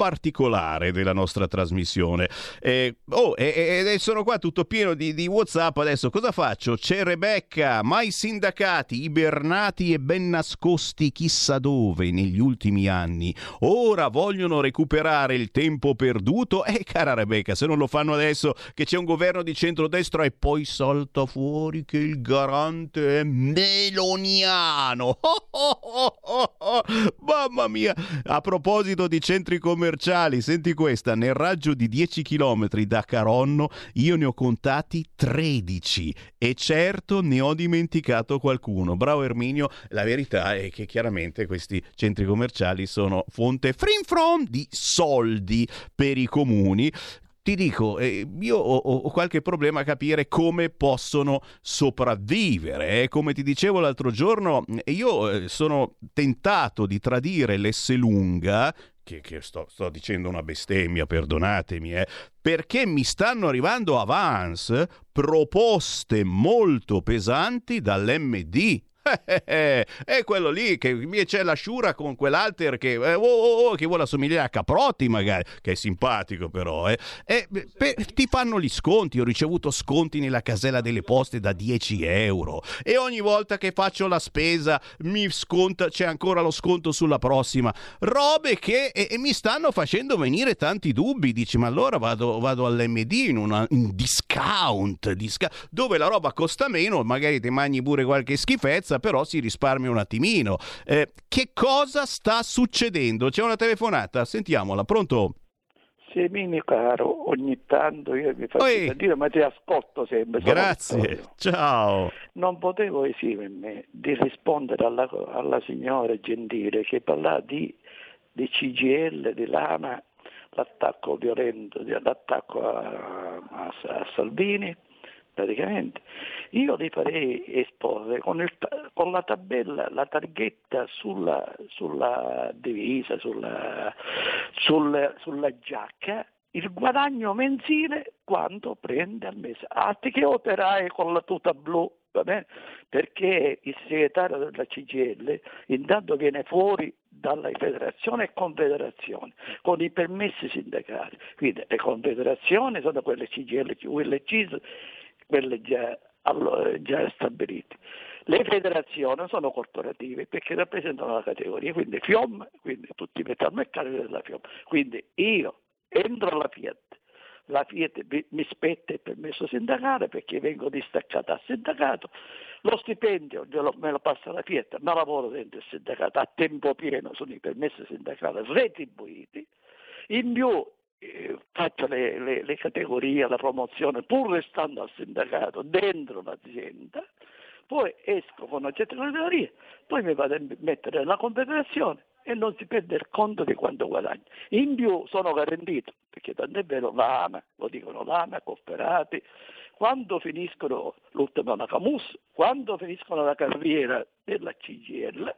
particolare della nostra trasmissione. Eh, oh, e, e, sono qua tutto pieno di, di, WhatsApp. Adesso cosa faccio? C'è Rebecca, mai sindacati, ibernati e ben nascosti chissà dove negli ultimi anni. Ora vogliono recuperare il tempo perduto. E eh, cara Rebecca, se non lo fanno adesso che c'è un governo di centrodestra e poi salta fuori che il garante è meloniano. Oh, oh, oh, Mamma mia! A proposito di centri commerciali, commerciali, senti questa, nel raggio di 10 km da Caronno io ne ho contati 13 e certo ne ho dimenticato qualcuno. Bravo Erminio, la verità è che chiaramente questi centri commerciali sono fonte frin from di soldi per i comuni ti dico, eh, io ho, ho, qualche problema a capire come possono sopravvivere. Eh. Come ti dicevo l'altro giorno, io eh, sono tentato di tradire l'Esselunga che, che sto, sto, dicendo una bestemmia, perdonatemi, eh, perché mi stanno arrivando avance proposte molto pesanti dall'MD è quello lì che c'è la Shura con quell'alter che, eh, oh, oh, oh, che vuole assomigliare a Caprotti magari, che è simpatico però, eh. E, per, ti fanno gli sconti, ho ricevuto sconti nella casella delle poste da 10 euro e ogni volta che faccio la spesa mi sconta, c'è ancora lo sconto sulla prossima, robe che e, e mi stanno facendo venire tanti dubbi, dici ma allora vado, vado all'MD in un discount, discount, dove la roba costa meno, magari ti mangi pure qualche schifezza, però si risparmia un attimino. Eh, che cosa sta succedendo? C'è una telefonata, sentiamola, pronto? Semini caro, ogni tanto io mi faccio Oi. sentire, ma ti ascolto sempre. Grazie, ciao. Non potevo esimermi di rispondere alla, alla signora Gentile che parla di, di CGL, di Lama, l'attacco violento, l'attacco a, a, a Salvini praticamente, io li farei esporre con, il, con la tabella, la targhetta sulla, sulla divisa, sulla, sul, sulla giacca, il guadagno mensile quanto prende al mese. Altri che operai con la tuta blu? Perché il segretario della CGL intanto viene fuori dalla federazione e confederazione con i permessi sindacali. Quindi le confederazioni sono quelle CGL, quelle Quelle già, già stabilite. Le federazioni sono corporative perché rappresentano la categoria, quindi FIOM, quindi tutti i metalmeccanici della FIOM. Quindi io entro alla Fiat, la Fiat mi spetta il permesso sindacale perché vengo distaccata al sindacato, lo stipendio me lo passa la Fiat, ma lavoro dentro il sindacato a tempo pieno, sono i permessi sindacali retribuiti, in più eh, le, le, le, categorie, la promozione, pur restando al sindacato, dentro l'azienda, poi esco con una certa categoria, poi mi vado a mettere nella confederazione e non si perde il conto di quanto guadagno. In più sono garantito, perché tant'è vero l'AMA, lo dicono l'AMA, cooperati, quando finiscono l'ultima Nacamus, quando finiscono la carriera della CGL,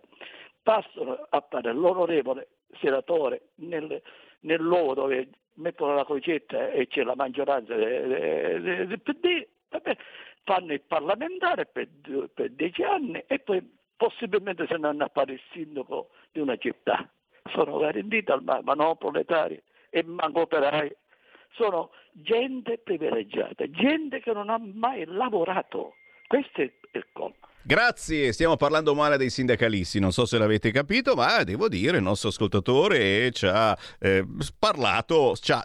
passano a fare l'onorevole senatore nel, nel loro dove mettono la crocetta e c'è la maggioranza del PD, vabbè, fanno il parlamentare per, per, dieci anni e poi possibilmente se ne vanno a fare il sindaco di una città. Sono garantiti al ma non proletari e manco operai. Sono gente privilegiata, gente che non ha mai lavorato. Questo è il colpo. Grazie, stiamo parlando male dei sindacalisti, non so se l'avete capito, ma devo dire il nostro ascoltatore ci ha eh, parlato, c'ha,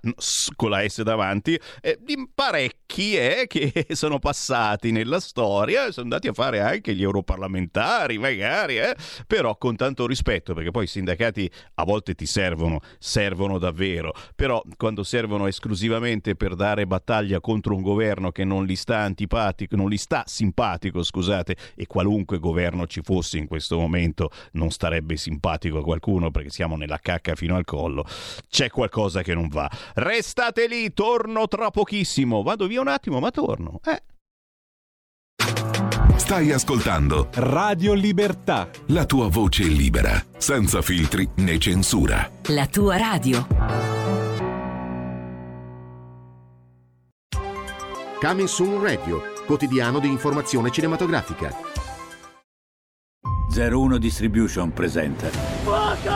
con la S davanti, eh, di parecchi eh, che sono passati nella storia, sono andati a fare anche gli europarlamentari magari, eh, però con tanto rispetto, perché poi i sindacati a volte ti servono, servono davvero, però quando servono esclusivamente per dare battaglia contro un governo che non gli sta antipatico, non gli sta simpatico, scusate, e qualunque governo ci fosse in questo momento non starebbe simpatico a qualcuno perché siamo nella cacca fino al collo, c'è qualcosa che non va. Restate lì, torno tra pochissimo. Vado via un attimo, ma torno. Eh. Stai ascoltando Radio Libertà. La tua voce libera, senza filtri né censura. La tua radio. Coming Soon Radio, quotidiano di informazione cinematografica 01 Distribution presenta Fuoco!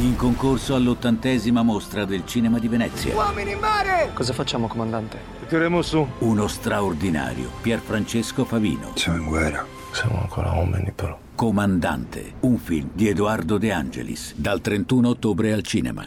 In concorso all'ottantesima mostra del cinema di Venezia Uomini in mare! Cosa facciamo, comandante? Tireremo su Uno straordinario Pierfrancesco Favino Siamo in guerra Siamo ancora uomini però Comandante Un film di Edoardo De Angelis Dal 31 ottobre al cinema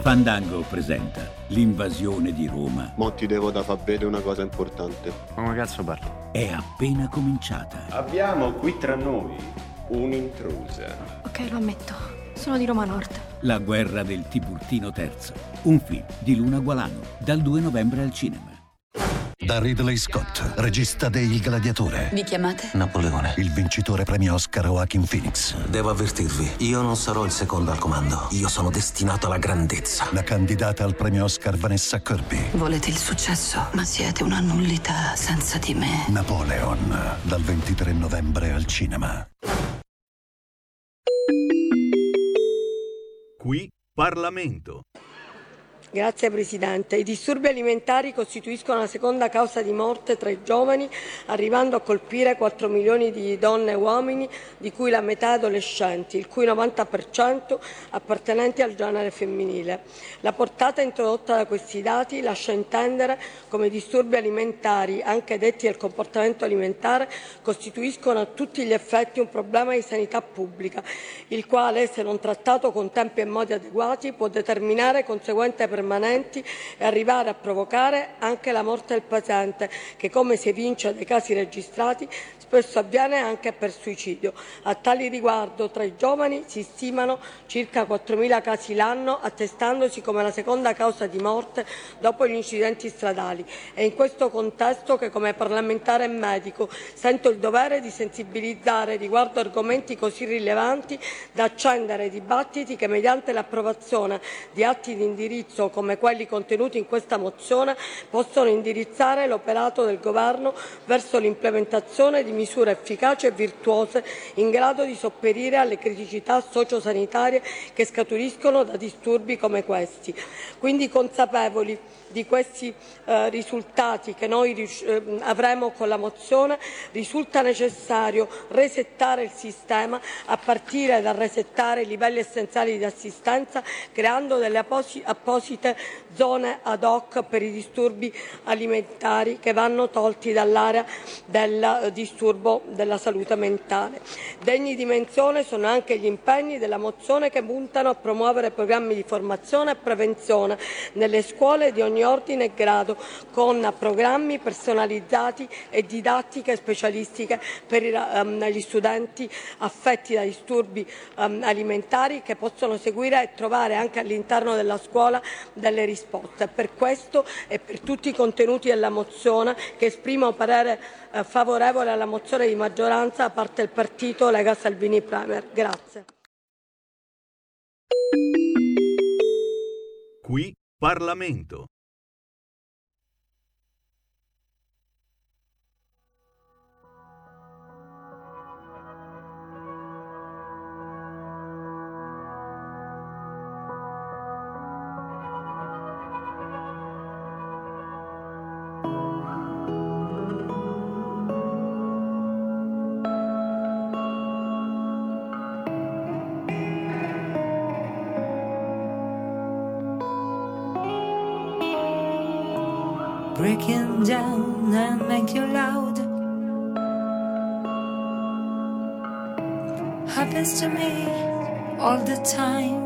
Fandango presenta l'invasione di Roma. Mo ti devo da far vedere una cosa importante. Ma come cazzo parli? È appena cominciata. Abbiamo qui tra noi un'intrusa. Ok, lo ammetto. Sono di Roma Nord. La guerra del Tiburtino III. Un film di Luna Gualano. Dal 2 novembre al cinema da Ridley Scott, regista de Il Gladiatore. Vi chiamate? Napoleone. Il vincitore premio Oscar Joaquin Phoenix. Devo avvertirvi, io non sarò il secondo al comando. Io sono destinato alla grandezza. La candidata al premio Oscar Vanessa Kirby. Volete il successo, ma siete una nullità senza di me. Napoleon, dal 23 novembre al cinema. Qui Parlamento. Grazie Presidente. I disturbi alimentari costituiscono la seconda causa di morte tra i giovani, arrivando a colpire 4 milioni di donne e uomini, di cui la metà adolescenti, il cui 90% appartenenti al genere femminile. La portata introdotta da questi dati lascia intendere come i disturbi alimentari, anche detti del comportamento alimentare, costituiscono a tutti gli effetti un problema di sanità pubblica, il quale, se non trattato con tempi e modi adeguati, può determinare conseguenze permanenti e arrivare a provocare anche la morte del paziente, che, come si evince dai casi registrati, spesso avviene anche per suicidio. A tali riguardo tra i giovani si stimano circa 4.000 casi l'anno, attestandosi come la seconda causa di morte dopo gli incidenti stradali. È in questo contesto che come parlamentare e medico sento il dovere di sensibilizzare riguardo argomenti così rilevanti da accendere dibattiti che mediante l'approvazione di atti di indirizzo come quelli contenuti in questa mozione possono indirizzare l'operato del Governo verso l'implementazione di misure efficaci e virtuose in grado di sopperire alle criticità sociosanitarie che scaturiscono da disturbi come questi. Quindi consapevoli di questi eh, risultati che noi eh, avremo con la mozione, risulta necessario resettare il sistema a partire dal resettare i livelli essenziali di assistenza, creando delle apposite zone ad hoc per i disturbi alimentari che vanno tolti dall'area del eh, disturbo della salute mentale. Degni di menzione sono anche gli impegni della mozione che puntano a promuovere programmi di formazione e prevenzione nelle scuole di ogni ogni ordine e grado, con programmi personalizzati e didattiche specialistiche per um, gli studenti affetti da disturbi um, alimentari che possono seguire e trovare anche all'interno della scuola delle risposte. Per questo e per tutti i contenuti della mozione che esprimo parere eh, favorevole alla mozione di maggioranza da parte del partito Lega Salvini Premier. Grazie. Qui Parlamento. To me all the time.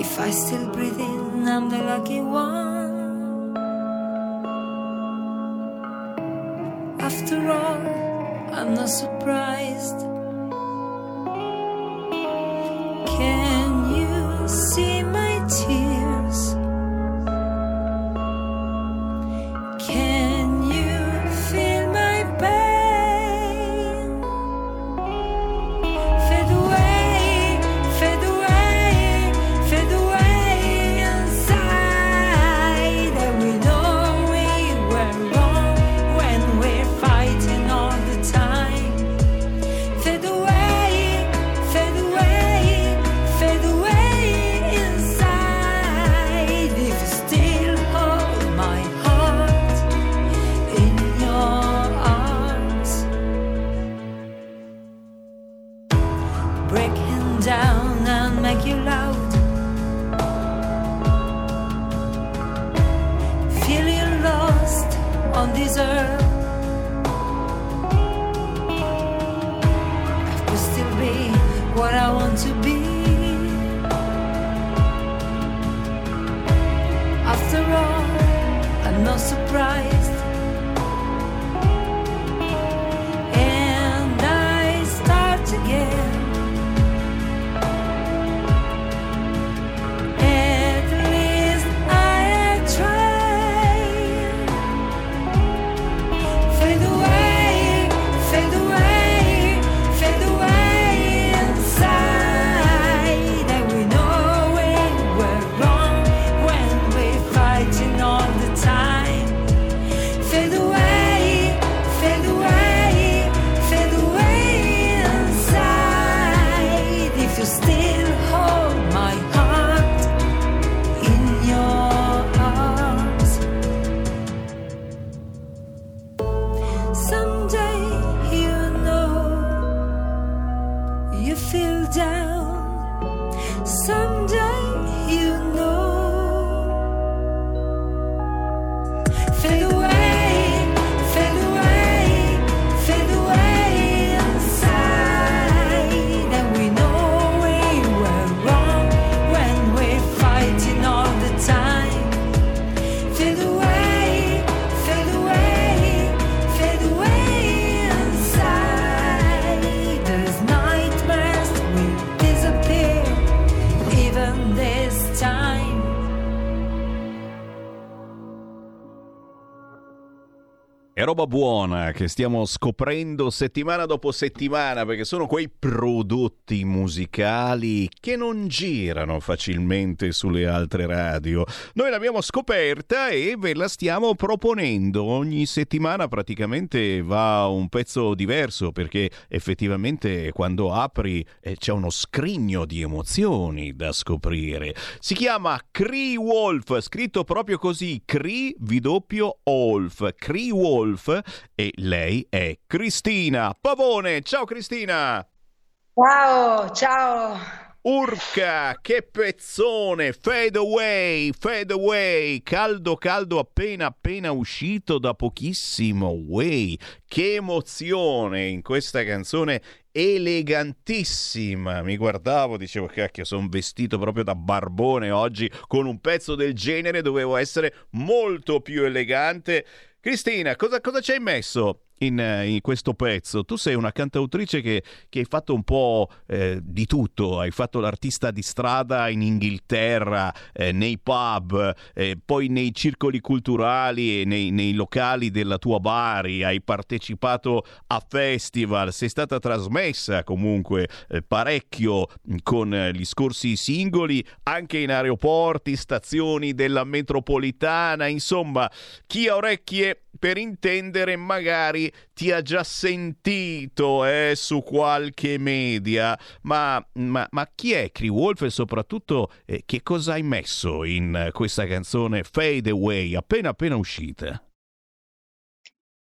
If I still breathe in, I'm the lucky one. After all, I'm not surprised. Roba buona che stiamo scoprendo settimana dopo settimana perché sono quei prodotti musicali che non girano facilmente sulle altre radio. Noi l'abbiamo scoperta e ve la stiamo proponendo. Ogni settimana praticamente va un pezzo diverso perché effettivamente quando apri eh, c'è uno scrigno di emozioni da scoprire. Si chiama Cree Wolf, scritto proprio così, Cree doppio Wolf, Cree Wolf e lei è Cristina Pavone. Ciao Cristina! Ciao, ciao. Urca, che pezzone! Fade away, fade away, caldo caldo appena appena uscito da pochissimo. Way, che emozione in questa canzone elegantissima. Mi guardavo, dicevo cacchio, sono vestito proprio da barbone oggi con un pezzo del genere, dovevo essere molto più elegante. Cristina, cosa, cosa ci hai messo in, eh, in questo pezzo? Tu sei una cantautrice che, che hai fatto un po' eh, di tutto, hai fatto l'artista di strada in Inghilterra, eh, nei pub, eh, poi nei circoli culturali e nei, nei locali della tua Bari, hai partecipato a festival, sei stata trasmessa comunque eh, parecchio con eh, gli scorsi singoli, anche in aeroporti, stazioni della metropolitana, insomma, chi ha orecchie per intendere magari ti ha già sentito eh, su qualche media, ma, ma, ma chi è Cree Wolf e soprattutto eh, che cosa hai messo in questa canzone Fade Away appena appena uscita?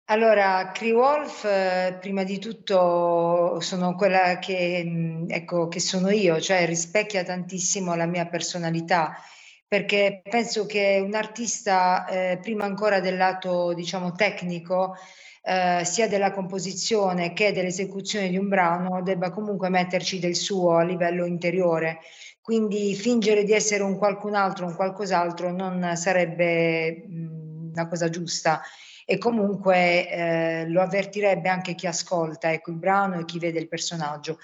Allora, Cree Wolf, eh, prima di tutto sono quella che, mh, ecco, che sono io, cioè rispecchia tantissimo la mia personalità, perché penso che un artista, eh, prima ancora del lato, diciamo, tecnico, eh, sia della composizione che dell'esecuzione di un brano, debba comunque metterci del suo a livello interiore. Quindi fingere di essere un qualcun altro, un qualcos'altro, non sarebbe mh, una cosa giusta e comunque eh, lo avvertirebbe anche chi ascolta ecco, il brano e chi vede il personaggio.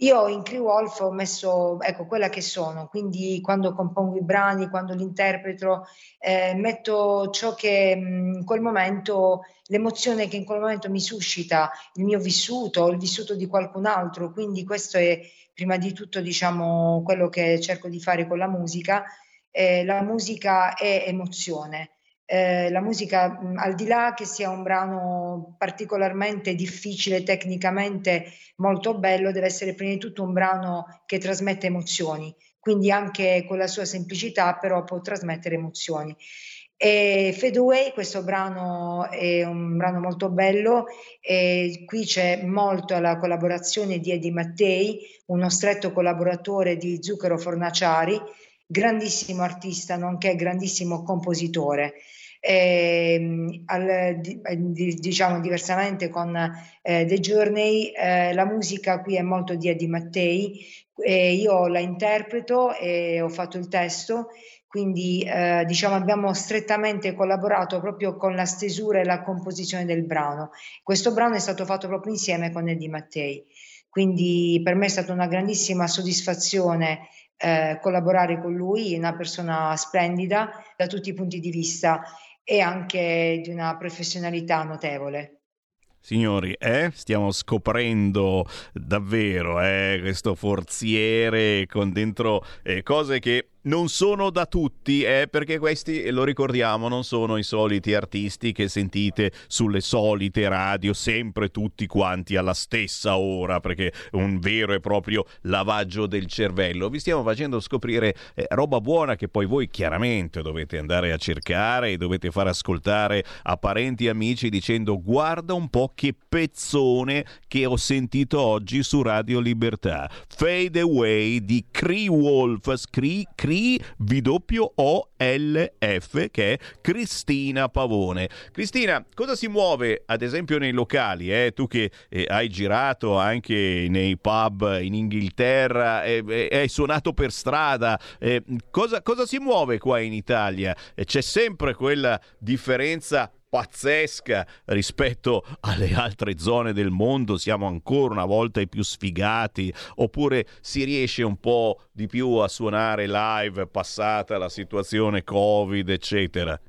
Io in Cree Wolf ho messo ecco, quella che sono, quindi quando compongo i brani, quando li interpreto, eh, metto ciò che in quel momento, l'emozione che in quel momento mi suscita, il mio vissuto, il vissuto di qualcun altro, quindi questo è prima di tutto diciamo quello che cerco di fare con la musica. Eh, la musica è emozione eh, la musica, mh, al di là che sia un brano particolarmente difficile, tecnicamente molto bello, deve essere prima di tutto un brano che trasmette emozioni, quindi anche con la sua semplicità però può trasmettere emozioni. E Fade Away, questo brano è un brano molto bello e qui c'è molto la collaborazione di Eddie Mattei, uno stretto collaboratore di Zucchero Fornaciari, grandissimo artista, nonché grandissimo compositore. E, al, di, diciamo diversamente con eh, The Journey, eh, la musica qui è molto di Eddie Mattei, io la interpreto e ho fatto il testo, quindi eh, diciamo abbiamo strettamente collaborato proprio con la stesura e la composizione del brano. Questo brano è stato fatto proprio insieme con Eddie Mattei, quindi per me è stata una grandissima soddisfazione eh, collaborare con lui, è una persona splendida da tutti i punti di vista e anche di una professionalità notevole. Signori, eh? stiamo scoprendo davvero eh, questo forziere con dentro eh, cose che non sono da tutti, eh, perché questi, lo ricordiamo, non sono i soliti artisti che sentite sulle solite radio, sempre tutti quanti alla stessa ora, perché è un vero e proprio lavaggio del cervello. Vi stiamo facendo scoprire eh, roba buona che poi voi chiaramente dovete andare a cercare e dovete far ascoltare a parenti e amici dicendo guarda un po' che pezzone che ho sentito oggi su Radio Libertà. Fade Away di Cree Wolf, Cree, Cree C-R-I-W-O-L-F, che è Cristina Pavone. Cristina, cosa si muove ad esempio nei locali? Eh? Tu che eh, hai girato anche nei pub in Inghilterra, eh, hai suonato per strada, eh, cosa, cosa, si muove qua in Italia? Eh, c'è sempre quella differenza pazzesca rispetto alle altre zone del mondo, siamo ancora una volta i più sfigati, oppure si riesce un po' di più a suonare live passata la situazione Covid, eccetera?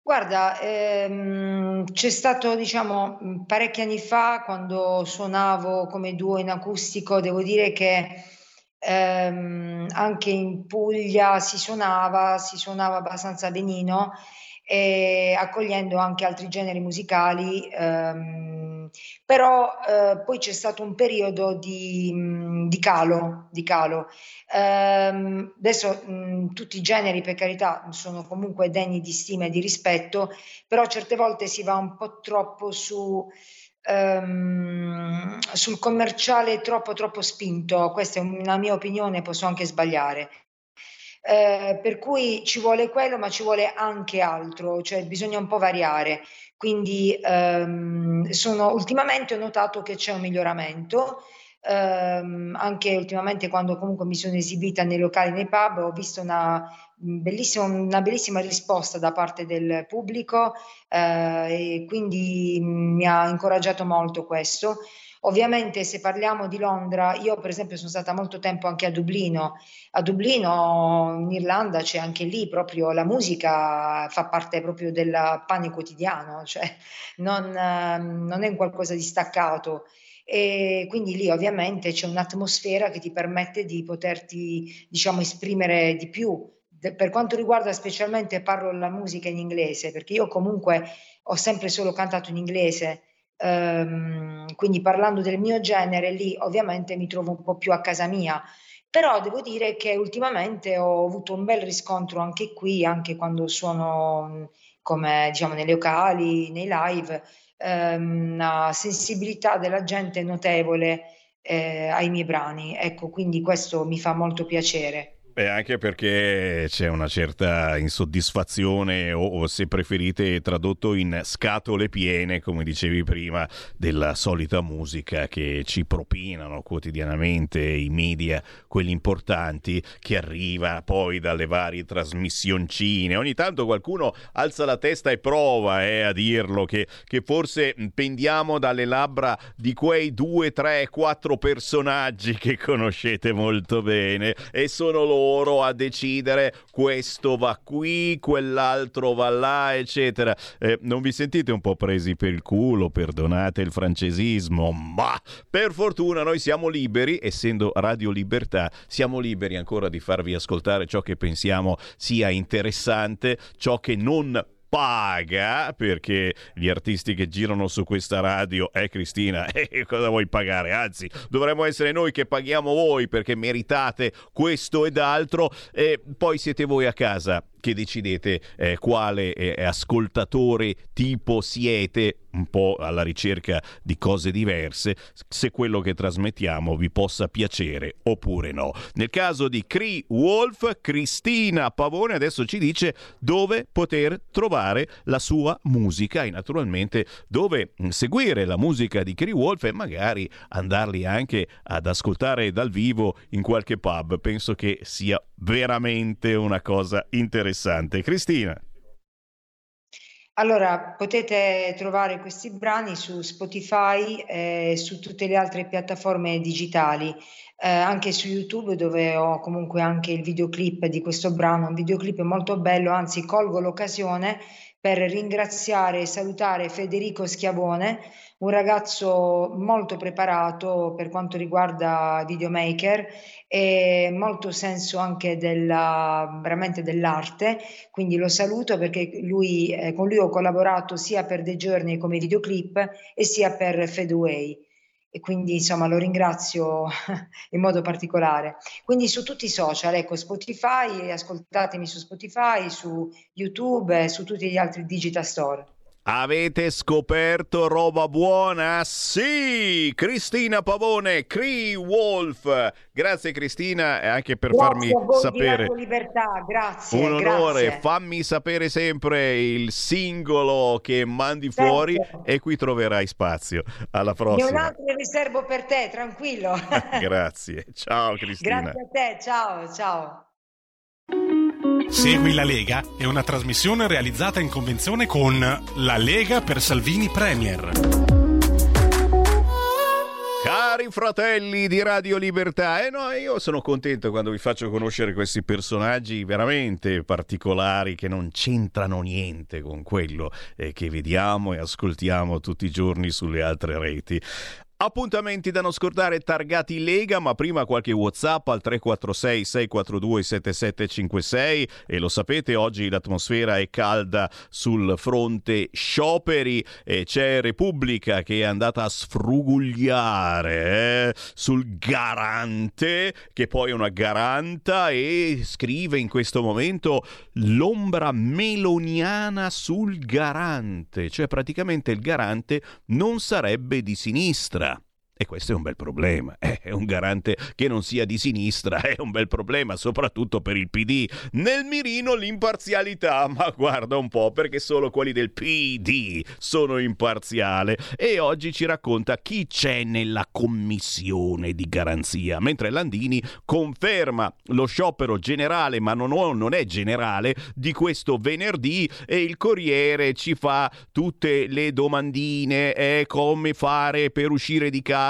Guarda, ehm, c'è stato, diciamo, parecchi anni fa quando suonavo come duo in acustico, devo dire che ehm, anche in Puglia si suonava, si suonava abbastanza benino e accogliendo anche altri generi musicali, ehm, però eh, poi c'è stato un periodo di, di calo. Di calo. Ehm, adesso mh, tutti i generi, per carità, sono comunque degni di stima e di rispetto, però certe volte si va un po' troppo su... Um, sul commerciale troppo troppo spinto, questa è una mia opinione, posso anche sbagliare. Eh, per cui ci vuole quello, ma ci vuole anche altro, cioè bisogna un po' variare. Quindi ehm, sono, ultimamente ho notato che c'è un miglioramento. Um, anche ultimamente quando comunque mi sono esibita nei locali, nei pub, ho visto una bellissima, una bellissima risposta da parte del pubblico eh, e quindi mi ha incoraggiato molto questo. Ovviamente se parliamo di Londra, io per esempio sono stata molto tempo anche a Dublino, a Dublino in Irlanda c'è anche lì proprio la musica fa parte proprio del pane quotidiano, cioè non, non è qualcosa di staccato. E quindi lì ovviamente c'è un'atmosfera che ti permette di poterti diciamo esprimere di più. Per quanto riguarda specialmente parlo la musica in inglese perché io comunque ho sempre solo cantato in inglese Ehm, quindi parlando del mio genere, lì ovviamente mi trovo un po' più a casa mia. Però devo dire che ultimamente ho avuto un bel riscontro anche qui, anche quando suono come diciamo nei locali, nei live, ehm, una sensibilità della gente notevole eh, ai miei brani. Ecco, quindi questo mi fa molto piacere. Beh, anche perché c'è una certa insoddisfazione o, o, se preferite tradotto in scatole piene, come dicevi prima, della solita musica che ci propinano quotidianamente i media, quelli importanti, che arriva poi dalle varie trasmissioncine. Ogni tanto qualcuno alza la testa e prova eh, a dirlo, che, che forse pendiamo dalle labbra di quei due, tre, quattro personaggi che conoscete molto bene e sono loro loro a decidere questo va qui, quell'altro va là, eccetera. Eh, non vi sentite un po' presi per il culo, perdonate il francesismo, ma per fortuna noi siamo liberi, essendo Radio Libertà, siamo liberi ancora di farvi ascoltare ciò che pensiamo sia interessante, ciò che non paga perché gli artisti che girano su questa radio, eh Cristina, eh, cosa vuoi pagare? Anzi, dovremmo essere noi che paghiamo voi perché meritate questo ed altro e poi siete voi a casa che decidete eh, quale eh, ascoltatore tipo siete, un po' alla ricerca di cose diverse, se quello che trasmettiamo vi possa piacere oppure no. Nel caso di Cree Wolf, Cristina Pavone adesso ci dice dove poter trovare la sua musica e naturalmente dove seguire la musica di Cree Wolf e magari andarli anche ad ascoltare dal vivo in qualche pub. Penso che sia veramente una cosa interessante. Cristina. Allora, potete trovare questi brani su Spotify e su tutte le altre piattaforme digitali, eh, anche su YouTube dove ho comunque anche il videoclip di questo brano, un videoclip molto bello, anzi colgo l'occasione per ringraziare e salutare Federico Schiavone, un ragazzo molto preparato per quanto riguarda videomaker e molto senso anche della, veramente dell'arte, quindi lo saluto perché lui, eh, con lui ho collaborato sia per The Journey come videoclip e sia per Fedway e quindi insomma lo ringrazio in modo particolare. Quindi su tutti i social, ecco Spotify, ascoltatemi su Spotify, su YouTube su tutti gli altri digital store. Avete scoperto roba buona? Sì! Cristina Pavone, Cree Wolf. Grazie Cristina e anche per Grazie farmi voi sapere. Libertà, grazie. Un onore, grazie. fammi sapere sempre il singolo che mandi fuori Certo. e qui troverai spazio. Alla Ne ho un prossima. altro ne riservo per te, tranquillo. Grazie. Ciao Cristina. Grazie a te, ciao, ciao. Segui la Lega è una trasmissione realizzata in convenzione con La Lega per Salvini Premier. Cari fratelli di Radio Libertà, eh no, io sono contento quando vi faccio conoscere questi personaggi veramente particolari che non c'entrano niente con quello eh, che vediamo e ascoltiamo tutti i giorni sulle altre reti. Appuntamenti da non scordare targati Lega, ma prima qualche WhatsApp al 346 642 7756 e lo sapete oggi l'atmosfera è calda sul fronte scioperi e c'è Repubblica che è andata a sfrugugliare eh, sul garante che poi è una garanta e scrive in questo momento l'ombra meloniana sul garante, cioè praticamente il garante non sarebbe di sinistra. E questo è un bel problema. Eh, È un garante che non sia di sinistra, è un bel problema, soprattutto per il PD. Nel mirino l'imparzialità, ma guarda un po', perché solo quelli del PD sono imparziali. E oggi ci racconta chi c'è nella commissione di garanzia, mentre Landini conferma lo sciopero generale, ma non, non è generale, di questo venerdì e il Corriere ci fa tutte le domandine, eh, come fare per uscire di casa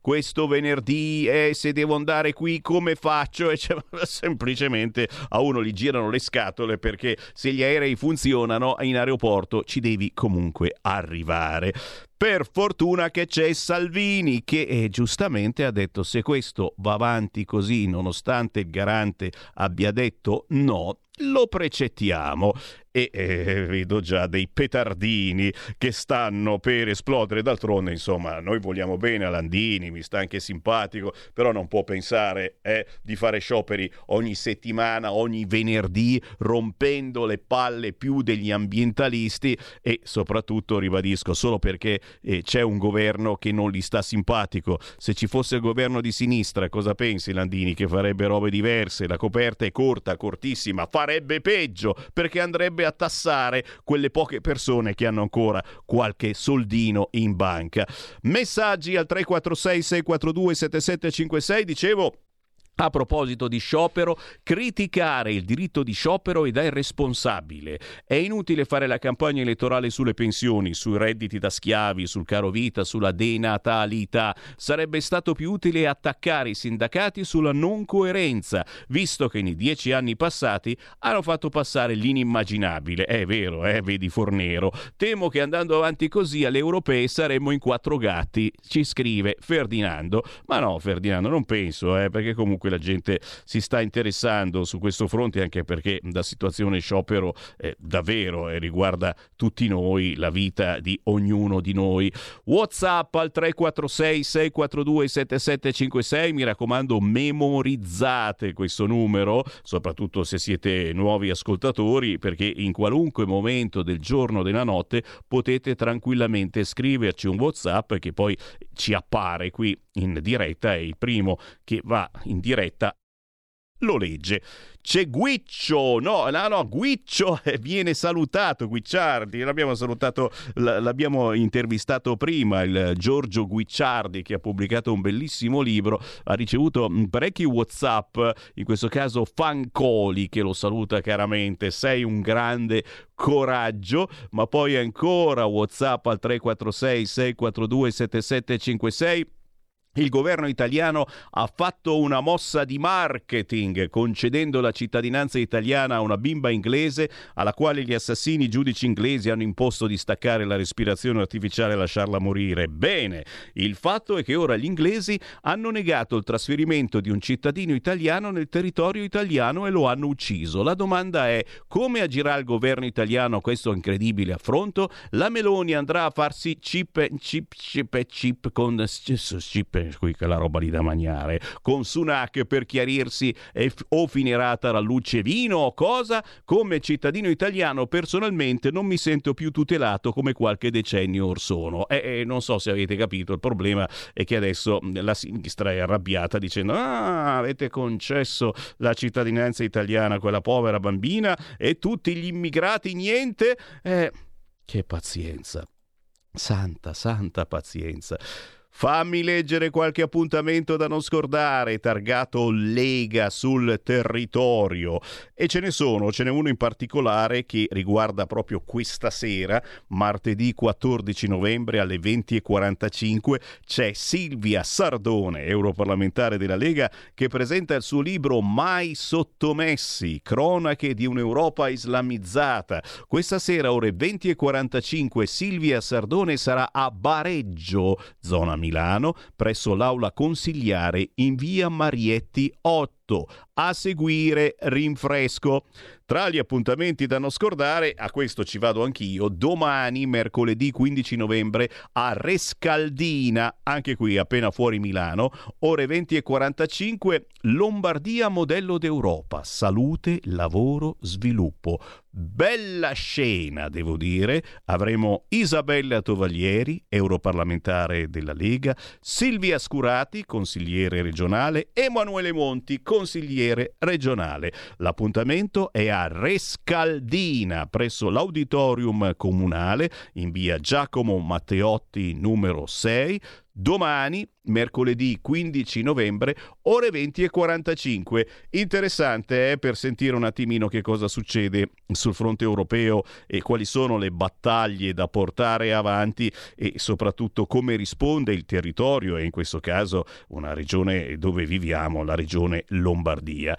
questo venerdì, eh, se devo andare qui come faccio? E cioè, semplicemente a uno gli girano le scatole perché se gli aerei funzionano in aeroporto ci devi comunque arrivare. Per fortuna che c'è Salvini che eh, giustamente ha detto se questo va avanti così nonostante il garante abbia detto no, lo precettiamo e eh, vedo già dei petardini che stanno per esplodere. D'altronde, insomma, noi vogliamo bene a Landini, mi sta anche simpatico, però non può pensare eh, di fare scioperi ogni settimana, ogni venerdì, rompendo le palle più degli ambientalisti e soprattutto, ribadisco, solo perché eh, c'è un governo che non gli sta simpatico. Se ci fosse il governo di sinistra, cosa pensi Landini? Che farebbe robe diverse, la coperta è corta, cortissima, farebbe peggio perché andrebbe a tassare quelle poche persone che hanno ancora qualche soldino in banca. Messaggi al 346 642 7756, dicevo a proposito di sciopero, criticare il diritto di sciopero ed è responsabile. È inutile fare la campagna elettorale sulle pensioni, sui redditi da schiavi, sul caro vita, sulla denatalità. Sarebbe stato più utile attaccare i sindacati sulla non coerenza, visto che nei dieci anni passati hanno fatto passare l'inimmaginabile. È vero, eh, vedi Fornero. Temo che andando avanti così alle europee saremmo in quattro gatti, ci scrive Ferdinando. Ma no, Ferdinando, non penso, eh, perché comunque la gente si sta interessando su questo fronte anche perché la situazione sciopero eh, davvero eh, riguarda tutti noi, la vita di ognuno di noi. WhatsApp al 346 642 7756, mi raccomando memorizzate questo numero, soprattutto se siete nuovi ascoltatori perché in qualunque momento del giorno o della notte potete tranquillamente scriverci un WhatsApp che poi ci appare qui in diretta e il primo che va in diretta lo legge. C'è Guiccio, no, no, no, Guiccio eh, viene salutato, Guicciardi, l'abbiamo salutato, l'abbiamo intervistato prima, il Giorgio Guicciardi che ha pubblicato un bellissimo libro, ha ricevuto mm, parecchi Whatsapp, in questo caso Fancoli che lo saluta caramente, sei un grande coraggio, ma poi ancora Whatsapp al 346 642 7756 il governo italiano ha fatto una mossa di marketing concedendo la cittadinanza italiana a una bimba inglese alla quale gli assassini giudici inglesi hanno imposto di staccare la respirazione artificiale e lasciarla morire. Bene, il fatto è che ora gli inglesi hanno negato il trasferimento di un cittadino italiano nel territorio italiano e lo hanno ucciso. La domanda è come agirà il governo italiano a questo incredibile affronto? La Meloni andrà a farsi chip chip chip chip con chip qui quella roba lì da mangiare. Con Sunak per chiarirsi f- o finirà Tarallucci e vino o cosa? Come cittadino italiano personalmente non mi sento più tutelato come qualche decennio or sono. E, e non so se avete capito, il problema è che adesso la sinistra è arrabbiata dicendo ah, avete concesso la cittadinanza italiana a quella povera bambina e tutti gli immigrati niente? Eh, che pazienza. Santa, santa pazienza. Fammi leggere qualche appuntamento da non scordare, targato Lega sul territorio. E ce ne sono, ce n'è uno in particolare che riguarda proprio questa sera, martedì 14 novembre alle 20.45. C'è Silvia Sardone, europarlamentare della Lega, che presenta il suo libro Mai sottomessi, cronache di un'Europa islamizzata. Questa sera, ore 20.45, Silvia Sardone sarà a Bareggio, zona Milano, presso l'aula consigliare in via Marietti 8. A seguire rinfresco. Tra gli appuntamenti da non scordare, a questo ci vado anch'io, domani, mercoledì 15 novembre, a Rescaldina, anche qui appena fuori Milano, ore 20 e 45, Lombardia modello d'Europa, salute, lavoro, sviluppo. Bella scena, devo dire. Avremo Isabella Tovaglieri, europarlamentare della Lega, Silvia Scurati, consigliere regionale, Emanuele Monti, consigliere regionale. L'appuntamento è a Rescaldina, presso l'auditorium comunale in via Giacomo Matteotti numero 6 domani, mercoledì 15 novembre, ore 20 e 45. Interessante eh, per sentire un attimino che cosa succede sul fronte europeo e quali sono le battaglie da portare avanti e soprattutto come risponde il territorio e in questo caso una regione dove viviamo, la regione Lombardia.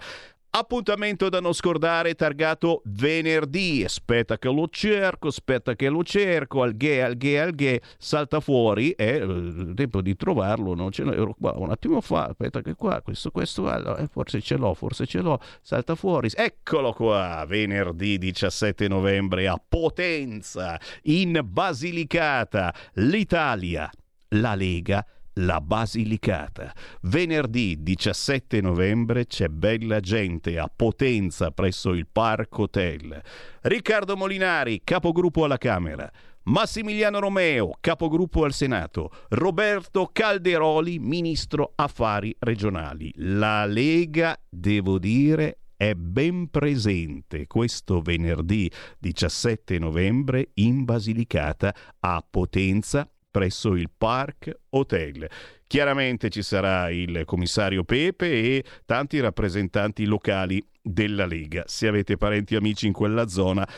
Appuntamento da non scordare, targato venerdì. Aspetta che lo cerco, aspetta che lo cerco. Alghe, alghe, alghe, salta fuori. È eh, tempo di trovarlo. Non ce l'ho. Ero qua un attimo fa. Aspetta che qua, questo, questo, allora, eh, forse ce l'ho, forse ce l'ho. Salta fuori. Eccolo qua. Venerdì 17 novembre a Potenza, in Basilicata, l'Italia, la Lega la Basilicata. Venerdì 17 novembre c'è bella gente a Potenza presso il Park Hotel. Riccardo Molinari, capogruppo alla Camera. Massimiliano Romeo, capogruppo al Senato, Roberto Calderoli, ministro affari regionali. La Lega, devo dire, è ben presente questo venerdì 17 novembre in Basilicata a Potenza presso il Park Hotel. Chiaramente ci sarà il commissario Pepe e tanti rappresentanti locali della Lega. Se avete parenti e amici in quella zona,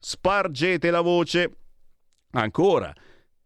spargete la voce. Ancora,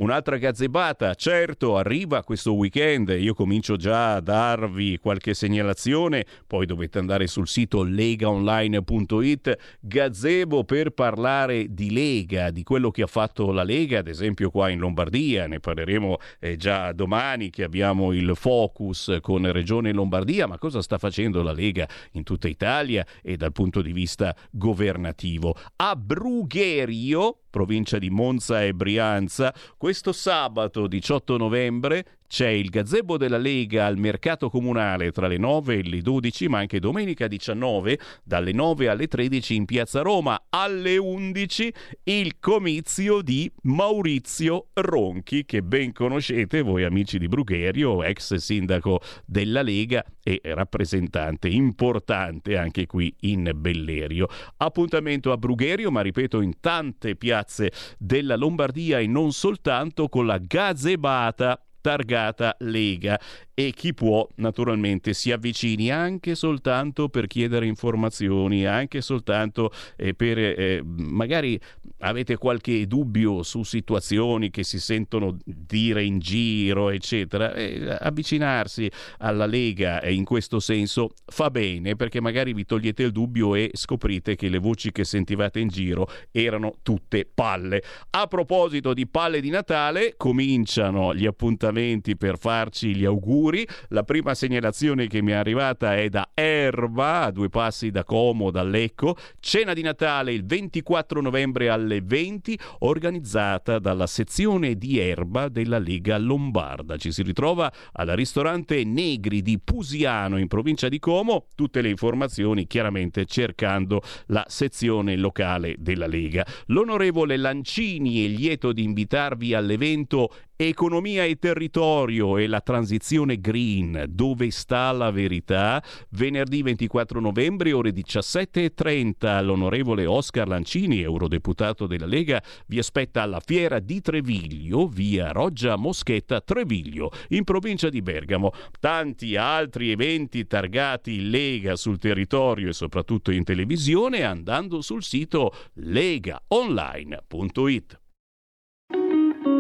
Un'altra gazzebata, certo, arriva questo weekend, io comincio già a darvi qualche segnalazione, poi dovete andare sul sito legaonline.it, gazebo per parlare di Lega, di quello che ha fatto la Lega, ad esempio qua in Lombardia, ne parleremo eh, già domani che abbiamo il focus con Regione Lombardia, ma cosa sta facendo la Lega in tutta Italia e dal punto di vista governativo. A Brugherio, provincia di Monza e Brianza, questo sabato 18 novembre c'è il gazebo della Lega al mercato comunale tra le 9 e le 12, ma anche domenica 19 dalle 9 alle 13 in piazza Roma. Alle 11 il comizio di Maurizio Ronchi, che ben conoscete voi amici di Brugherio, ex sindaco della Lega e rappresentante importante anche qui in Bellerio. Appuntamento a Brugherio, ma ripeto in tante piazze della Lombardia e non soltanto con la gazebata targata Lega e chi può naturalmente si avvicini anche soltanto per chiedere informazioni, anche soltanto eh, per eh, magari avete qualche dubbio su situazioni che si sentono dire in giro, eccetera, eh, avvicinarsi alla Lega in questo senso fa bene perché magari vi togliete il dubbio e scoprite che le voci che sentivate in giro erano tutte palle. A proposito di palle di Natale, cominciano gli appuntamenti per farci gli auguri auguri. La prima segnalazione che mi è arrivata è da Erba, a due passi da Como, da Lecco. Cena di Natale il 24 novembre alle 20, organizzata dalla sezione di Erba della Lega Lombarda. Ci si ritrova al ristorante Negri di Pusiano in provincia di Como. Tutte le informazioni chiaramente cercando la sezione locale della Lega. L'onorevole Lancini è lieto di invitarvi all'evento Economia e territorio e la transizione green, dove sta la verità? Venerdì 24 novembre, ore 17.30, l'onorevole Oscar Lancini, eurodeputato della Lega, vi aspetta alla fiera di Treviglio, via Roggia Moschetta Treviglio, in provincia di Bergamo. Tanti altri eventi targati Lega sul territorio e soprattutto in televisione andando sul sito legaonline.it.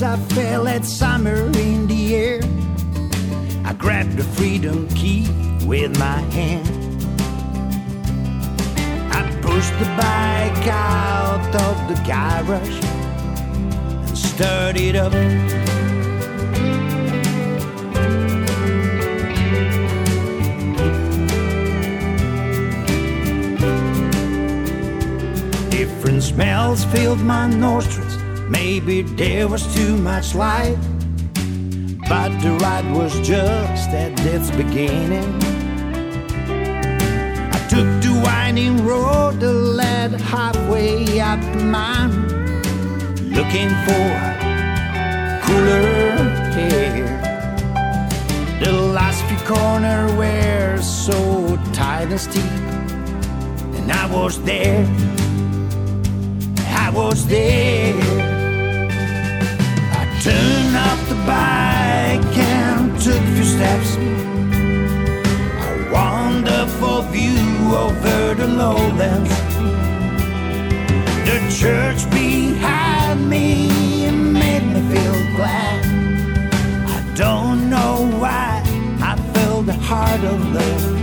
Downstairs. I felt that summer in the air. I grabbed the freedom key with my hand. I pushed the bike out of the garage and started up. Different smells filled my nostrils. Maybe there was too much light. But the ride was just at its beginning. I took the winding road that led halfway up mountain, looking for cooler air. The last few corners were so tight and steep, and I was there. I was there. Turned off the bike and took a few steps. A wonderful view over the lowlands. The church behind me made me feel glad. I don't know why I felt the heart of love.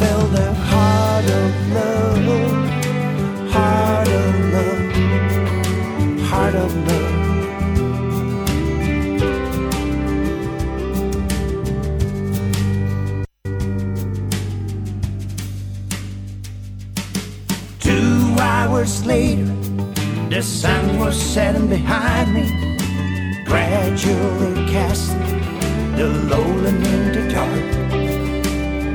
Felt the heart of love. Heart of love. Heart of love. Hours later, the sun was setting behind me, gradually casting the lowland into dark.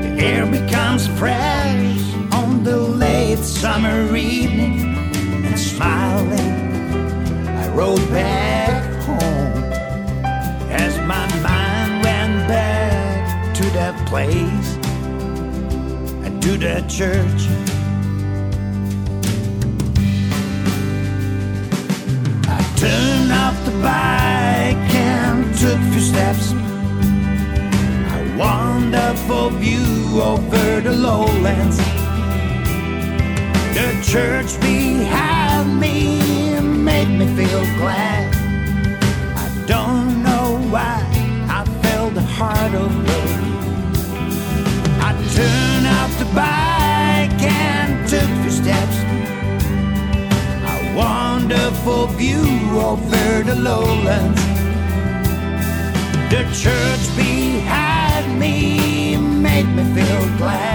The air becomes fresh on the late summer evening, and smiling, I rode back home as my mind went back to that place and to that church. Turned off the bike and took a few steps. A wonderful view over the lowlands. The church behind me made me feel glad. I don't know why I felt the heart of love. I beautiful view over the lowlands. The church behind me made me feel glad.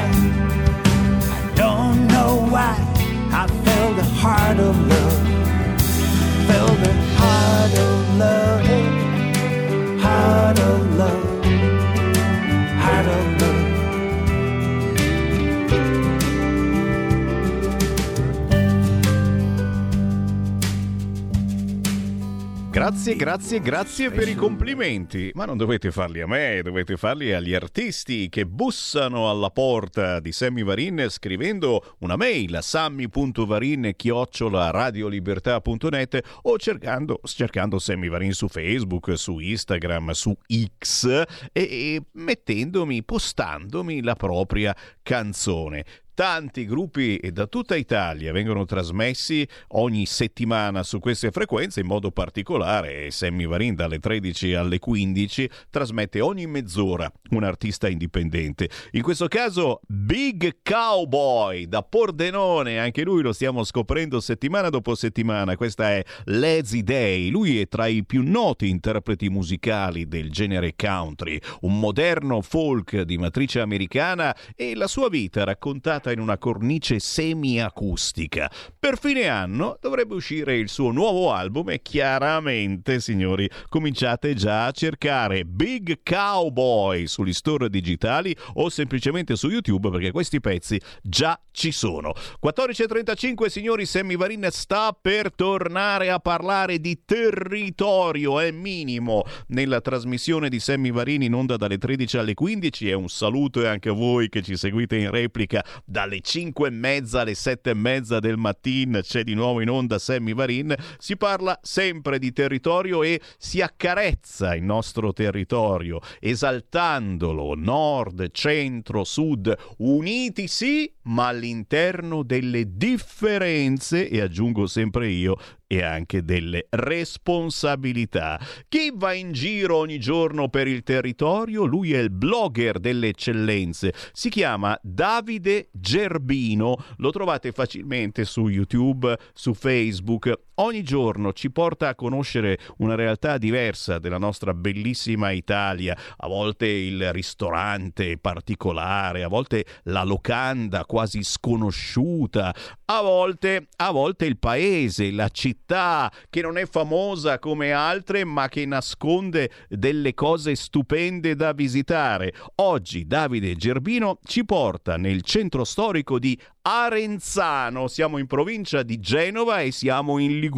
Grazie, grazie, grazie per i complimenti. Ma non dovete farli a me, dovete farli agli artisti che bussano alla porta di Sammy Varin scrivendo una mail a sammy.varin-radiolibertà.net o cercando, cercando Sammy Varin su Facebook, su Instagram, su X e, e mettendomi, postandomi la propria canzone. Tanti gruppi da tutta Italia vengono trasmessi ogni settimana su queste frequenze, in modo particolare Sammy Varin dalle 13 alle 15 trasmette ogni mezz'ora un artista indipendente. In questo caso Big Cowboy da Pordenone, anche lui lo stiamo scoprendo settimana dopo settimana. Questa è Lazy Day, lui è tra i più noti interpreti musicali del genere country, un moderno folk di matrice americana e la sua vita raccontata in una cornice semiacustica. Per fine anno dovrebbe uscire il suo nuovo album e chiaramente, signori, cominciate già a cercare Big Cowboy sugli store digitali o semplicemente su YouTube perché questi pezzi già ci sono. 14.35 signori, Sammy Varin sta per tornare a parlare di territorio, è minimo nella trasmissione di Sammy Varini in onda dalle 13 alle 15 e un saluto anche a voi che ci seguite in replica dalle 5 e mezza alle 7 e mezza del mattino c'è di nuovo in onda Sammy Varin. Si parla sempre di territorio e si accarezza il nostro territorio esaltandolo nord, centro, sud uniti sì ma all'interno delle differenze e aggiungo sempre io e anche delle responsabilità. Chi va in giro ogni giorno per il territorio? Lui è il blogger delle eccellenze. Si chiama Davide Gerbino. Lo trovate facilmente su YouTube, su Facebook. Ogni giorno ci porta a conoscere una realtà diversa della nostra bellissima Italia. A volte il ristorante particolare, a volte la locanda quasi sconosciuta, a volte, a volte il paese, la città che non è famosa come altre ma che nasconde delle cose stupende da visitare. Oggi Davide Gerbino ci porta nel centro storico di Arenzano, siamo in provincia di Genova e siamo in Liguria,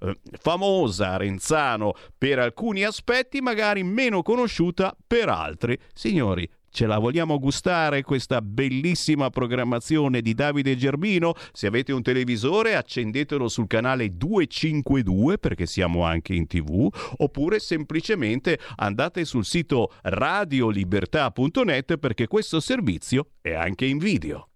eh, famosa Arenzano per alcuni aspetti, magari meno conosciuta per altri. Signori, Ce la vogliamo gustare questa bellissima programmazione di Davide Gerbino? Se avete un televisore accendetelo sul canale 252 perché siamo anche in tv oppure semplicemente andate sul sito radiolibertà.net perché questo servizio è anche in video.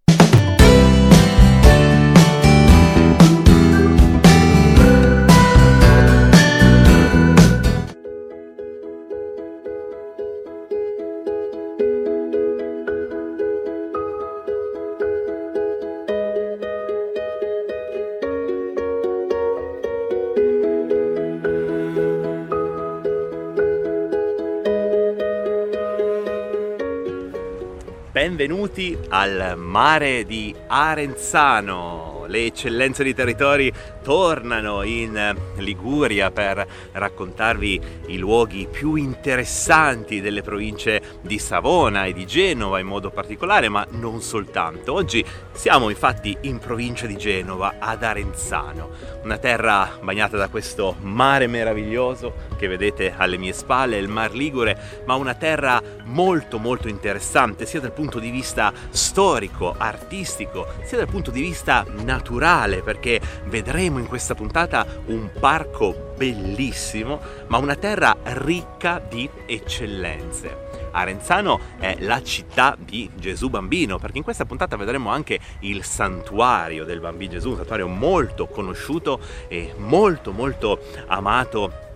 Benvenuti al mare di Arenzano. Le eccellenze di territori tornano in Liguria per raccontarvi i luoghi più interessanti delle province di Savona e di Genova in modo particolare, ma non soltanto. Oggi siamo infatti in provincia di Genova, ad Arenzano, una terra bagnata da questo mare meraviglioso che vedete alle mie spalle, il Mar Ligure, ma una terra molto molto interessante sia dal punto di vista storico, artistico, sia dal punto di vista naturale, perché vedremo in questa puntata un parco bellissimo, ma una terra ricca di eccellenze. Arenzano è la città di Gesù Bambino, perché in questa puntata vedremo anche il santuario del Bambino Gesù, un santuario molto conosciuto e molto molto amato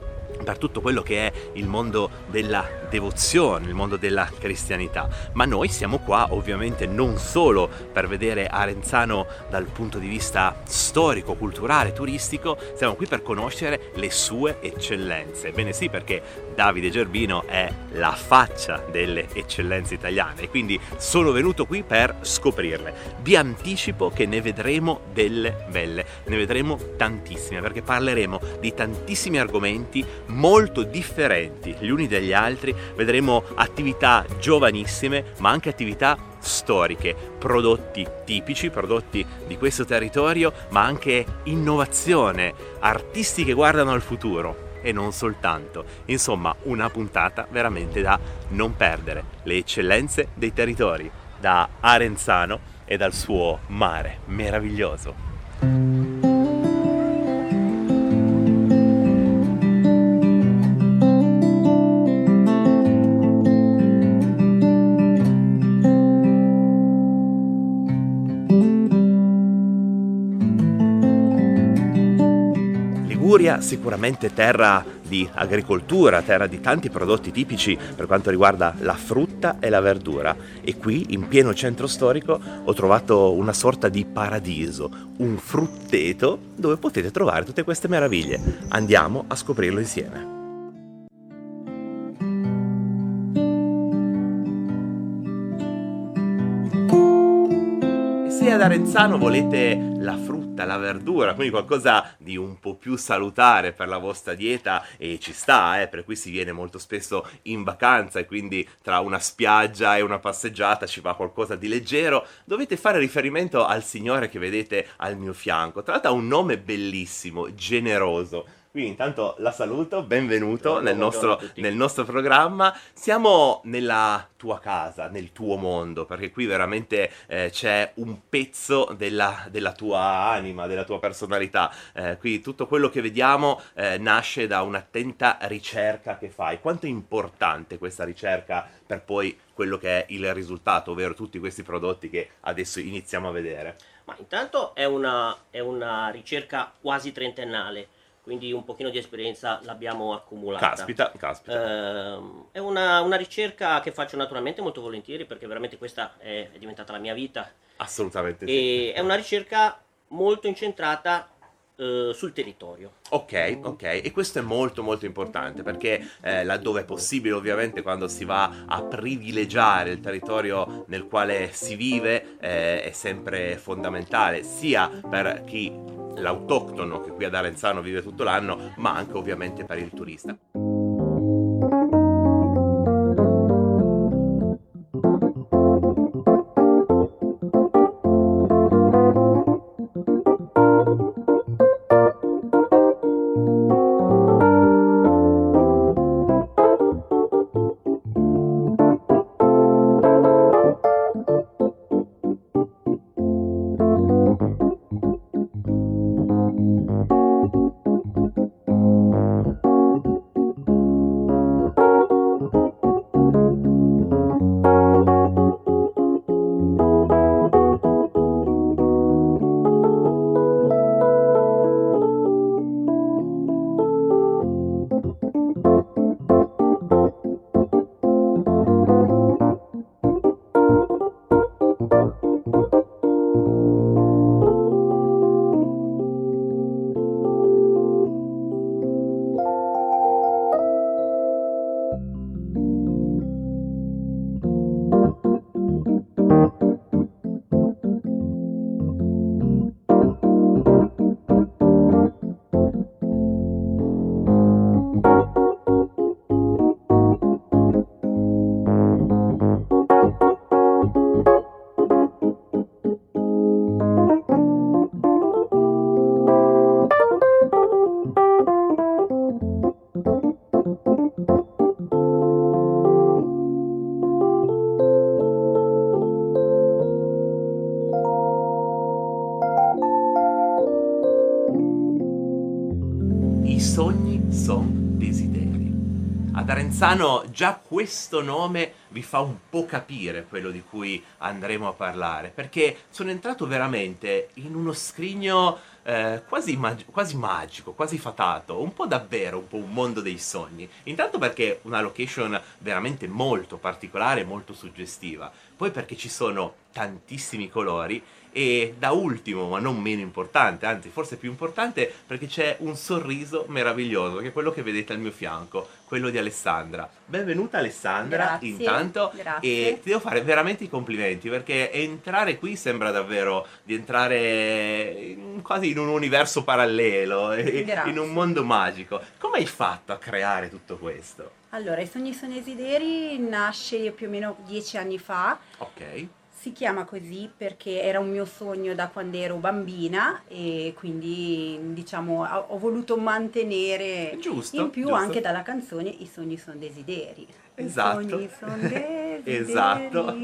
per tutto quello che è il mondo della devozione, il mondo della cristianità. Ma noi siamo qua ovviamente non solo per vedere Arenzano dal punto di vista storico, culturale, turistico, siamo qui per conoscere le sue eccellenze. Bene sì, perché Davide Gerbino è la faccia delle eccellenze italiane quindi sono venuto qui per scoprirle. Vi anticipo che ne vedremo delle belle, ne vedremo tantissime perché parleremo di tantissimi argomenti molto differenti gli uni dagli altri, vedremo attività giovanissime ma anche attività storiche, prodotti tipici, prodotti di questo territorio, ma anche innovazione, artisti che guardano al futuro e non soltanto. Insomma, una puntata veramente da non perdere. Le eccellenze dei territori, da Arenzano e dal suo mare meraviglioso. Liguria sicuramente terra di agricoltura, terra di tanti prodotti tipici per quanto riguarda la frutta e la verdura e qui in pieno centro storico ho trovato una sorta di paradiso, un frutteto dove potete trovare tutte queste meraviglie. Andiamo a scoprirlo insieme. E se ad Arenzano volete la frutta, la verdura, quindi qualcosa di un po' più salutare per la vostra dieta e ci sta, eh, per cui si viene molto spesso in vacanza e quindi tra una spiaggia e una passeggiata ci va qualcosa di leggero, dovete fare riferimento al signore che vedete al mio fianco. Tra l'altro ha un nome bellissimo, generoso. Quindi intanto la saluto, benvenuto nel, nostro, nel nostro programma. Siamo nella tua casa, nel tuo mondo, perché qui veramente eh, c'è un pezzo della, della tua anima, della tua personalità. Eh, qui tutto quello che vediamo eh, nasce da un'attenta ricerca che fai. Quanto è importante questa ricerca per poi quello che è il risultato, ovvero tutti questi prodotti che adesso iniziamo a vedere? Ma intanto è una, è una ricerca quasi trentennale, quindi un pochino di esperienza l'abbiamo accumulata. Caspita, caspita. Ehm, è una, una ricerca che faccio naturalmente molto volentieri perché veramente questa è, è diventata la mia vita Assolutamente sì. e è una ricerca molto incentrata eh, sul territorio. Ok, ok, e questo è molto molto importante perché eh, laddove è possibile ovviamente quando si va a privilegiare il territorio nel quale si vive eh, è sempre fondamentale sia per chi l'autoctono che qui ad Arenzano vive tutto l'anno ma anche ovviamente per il turista. Arenzano già questo nome vi fa un po' capire quello di cui andremo a parlare, perché sono entrato veramente in uno scrigno eh, quasi, mag- quasi magico, quasi fatato, un po' davvero, un po' un mondo dei sogni. Intanto perché è una location veramente molto particolare, molto suggestiva, poi perché ci sono tantissimi colori e da ultimo, ma non meno importante, anzi forse più importante, perché c'è un sorriso meraviglioso, che è quello che vedete al mio fianco, quello di Alessandra. Benvenuta Alessandra, Grazie, intanto, grazie. e ti devo fare veramente i complimenti, perché entrare qui sembra davvero di entrare in- quasi in un universo parallelo, Grazie. in un mondo magico. Come hai fatto a creare tutto questo? Allora, i Sogni sono desideri nasce più o meno dieci anni fa. Ok. Si chiama così perché era un mio sogno da quando ero bambina e quindi diciamo ho voluto mantenere Giusto, in più giusto. anche dalla canzone I sogni sono desideri. Esatto. I sogni sono desideri. Esatto,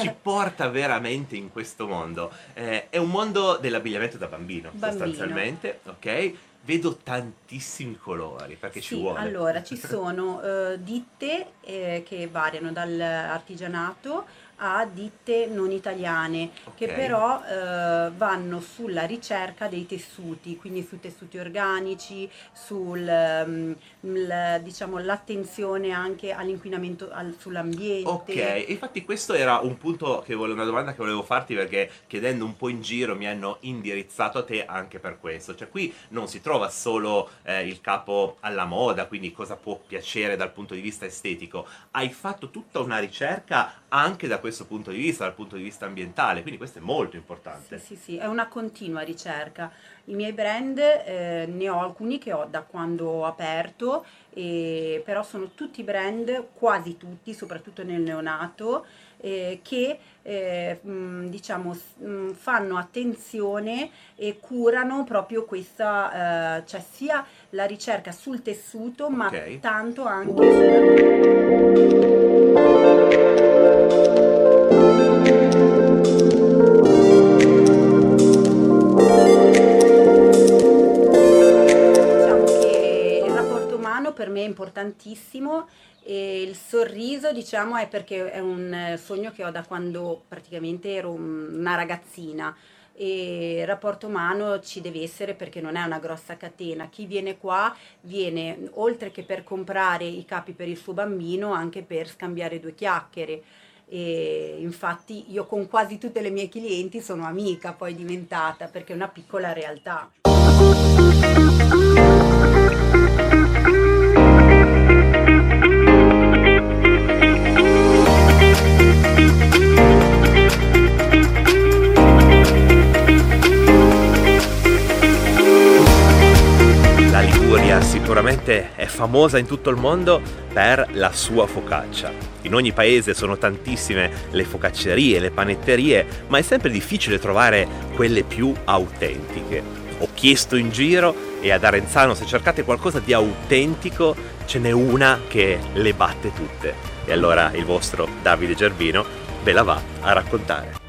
ci porta veramente in questo mondo. Eh, è un mondo dell'abbigliamento da bambino, Bambino. sostanzialmente, ok? Vedo tantissimi colori, perché ci Sì, vuole. allora ci sono eh, ditte eh, che variano dall'artigianato a ditte non italiane che Ok. però eh, vanno sulla ricerca dei tessuti, quindi su tessuti organici, sul, mm, il- diciamo, l'attenzione anche all'inquinamento al- sull'ambiente. Ok, infatti questo era un punto che volevo, una domanda che volevo farti perché chiedendo un po' in giro mi hanno indirizzato a te anche per questo. Cioè qui non si trova solo eh, il capo alla moda, quindi cosa può piacere dal punto di vista estetico. Hai fatto tutta una ricerca anche da questo punto di vista, dal punto di vista ambientale, quindi questo è molto importante. Sì, sì, è una continua ricerca. I miei brand eh, ne ho alcuni che ho da quando ho aperto, e- però sono tutti brand, quasi tutti, soprattutto nel neonato, eh, che eh, mh, diciamo mh, fanno attenzione e curano proprio questa, eh, cioè sia la ricerca sul tessuto, ma Ok. tanto anche sulla me importantissimo e il sorriso, diciamo, è perché è un eh, sogno che ho da quando praticamente ero un- una ragazzina. E il rapporto umano ci deve essere perché non è una grossa catena. Chi viene qua viene oltre che per comprare i capi per il suo bambino, anche per scambiare due chiacchiere. E infatti io con quasi tutte le mie clienti sono amica poi diventata perché è una piccola realtà. Sicuramente è famosa in tutto il mondo per la sua focaccia. In ogni paese sono tantissime le focaccerie, le panetterie, ma è sempre difficile trovare quelle più autentiche. Ho chiesto in giro e ad Arenzano se cercate qualcosa di autentico ce n'è una che le batte tutte. E allora il vostro Davide Gerbino ve la va a raccontare.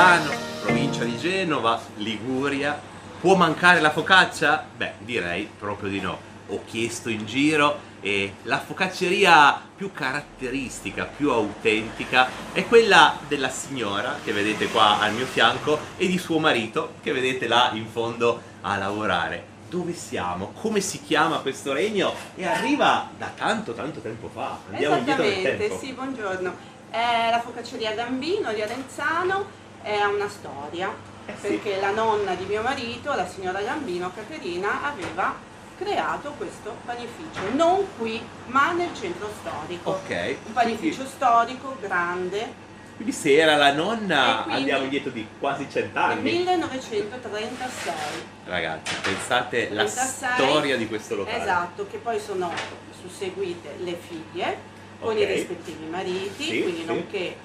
Arenzano, provincia di Genova, Liguria. Può mancare la focaccia? Beh, direi proprio di no. Ho chiesto in giro e la focacceria più caratteristica, più autentica è quella della signora che vedete qua al mio fianco e di suo marito che vedete là in fondo a lavorare. Dove siamo? Come si chiama questo regno? E arriva da tanto tanto tempo fa. Andiamo indietro nel Esattamente, tempo. sì, buongiorno. È la focacceria Gambino di Arenzano è una storia, Eh perché la nonna di mio marito, la signora Gambino, Caterina, aveva creato questo panificio, non qui, ma nel centro storico. Ok. Un panificio storico grande, Quindi se era la nonna quindi- andiamo indietro di quasi cent'anni. 1936. Ragazzi, pensate la 36, storia di questo locale. Esatto, che poi sono susseguite le figlie con i Ok. rispettivi mariti, Sì, quindi sì. nonché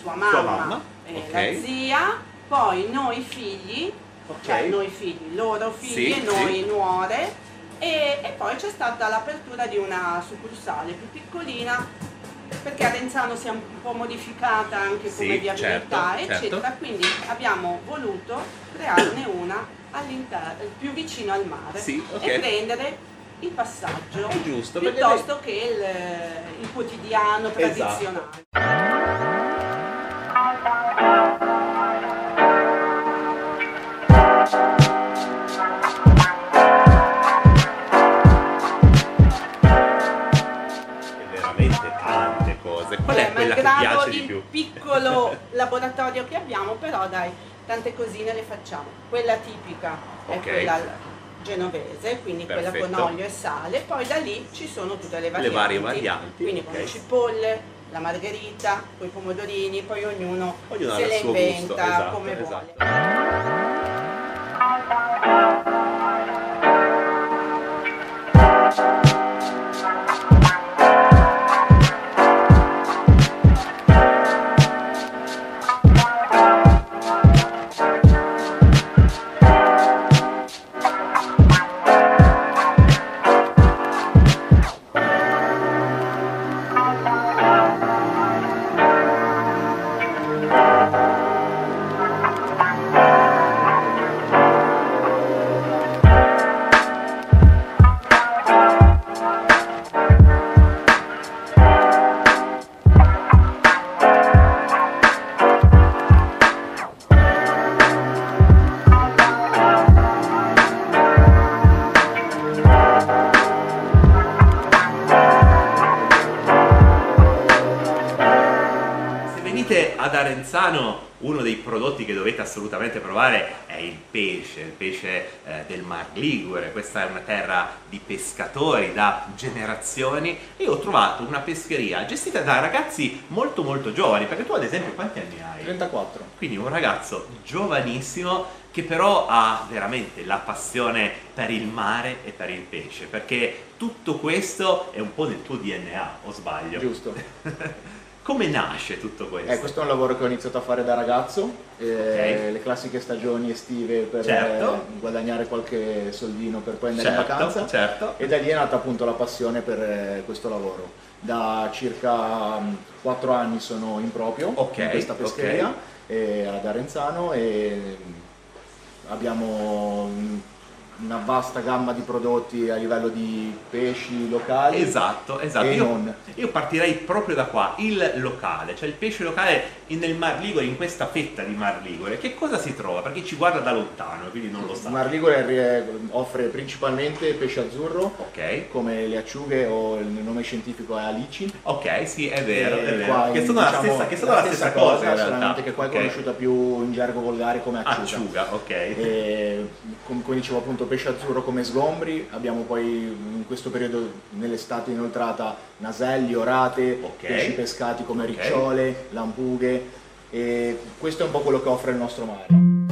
sua mamma, Sua mamma, e ok. la zia, poi noi figli, cioè noi figli, loro figli Sì, e noi sì. nuore, e, e poi c'è stata l'apertura di una succursale più piccolina perché Arenzano si è un po' modificata anche Sì, come viabilità, certo, eccetera, certo. quindi abbiamo voluto crearne una più vicino al mare Sì, ok. e prendere il passaggio giusto, perché piuttosto che il, il quotidiano Esatto. tradizionale. Qual è quella che piace di più? piccolo laboratorio che abbiamo, però dai, tante cosine le facciamo. Quella tipica è Ok. quella genovese, quindi quella con Perfetto. olio e sale, poi da lì ci sono tutte le Le varianti. varie varianti, Quindi ok. con le cipolle, la margherita, con i pomodorini, poi ognuno, Ognuno se le inventa gusto, esatto, come esatto. vuole. Una terra di pescatori da generazioni e ho trovato una pescheria gestita da ragazzi molto molto giovani, perché tu ad esempio quanti anni hai? 34. Quindi un ragazzo giovanissimo che però ha veramente la passione per il mare e per il pesce, perché tutto questo è un po' nel tuo DNA, o sbaglio? Giusto. Come nasce tutto questo? Eh, questo è un lavoro che ho iniziato a fare da ragazzo, eh, Ok. le classiche stagioni estive per Certo. eh, guadagnare qualche soldino per poi andare Certo, in vacanza certo. e da lì è nata appunto la passione per eh, questo lavoro. Da circa 4 anni sono in proprio Ok, in questa pescheria ok. eh, ad Arenzano e abbiamo mm, una vasta gamma di prodotti a livello di pesci locali Esatto, esatto. Io, io partirei proprio da qua, il locale, cioè il pesce locale nel Mar Ligure, in questa fetta di Mar Ligure. Che cosa si trova? Perché ci guarda da lontano, quindi non lo sa. Mar Ligure offre principalmente pesce azzurro, Ok. come le acciughe o il nome scientifico è alici. Ok, sì, è vero, è vero. che sono, la, diciamo, stessa, che sono la stessa cosa, in realtà. che qua è Ok. conosciuta più in gergo volgare come acciuga. Acciuga, ok. E, com- come dicevo appunto pesce azzurro come sgombri, abbiamo poi in questo periodo nell'estate inoltrata naselli, orate, Ok. pesci pescati come Ok. ricciole, lampughe e questo è un po' quello che offre il nostro mare.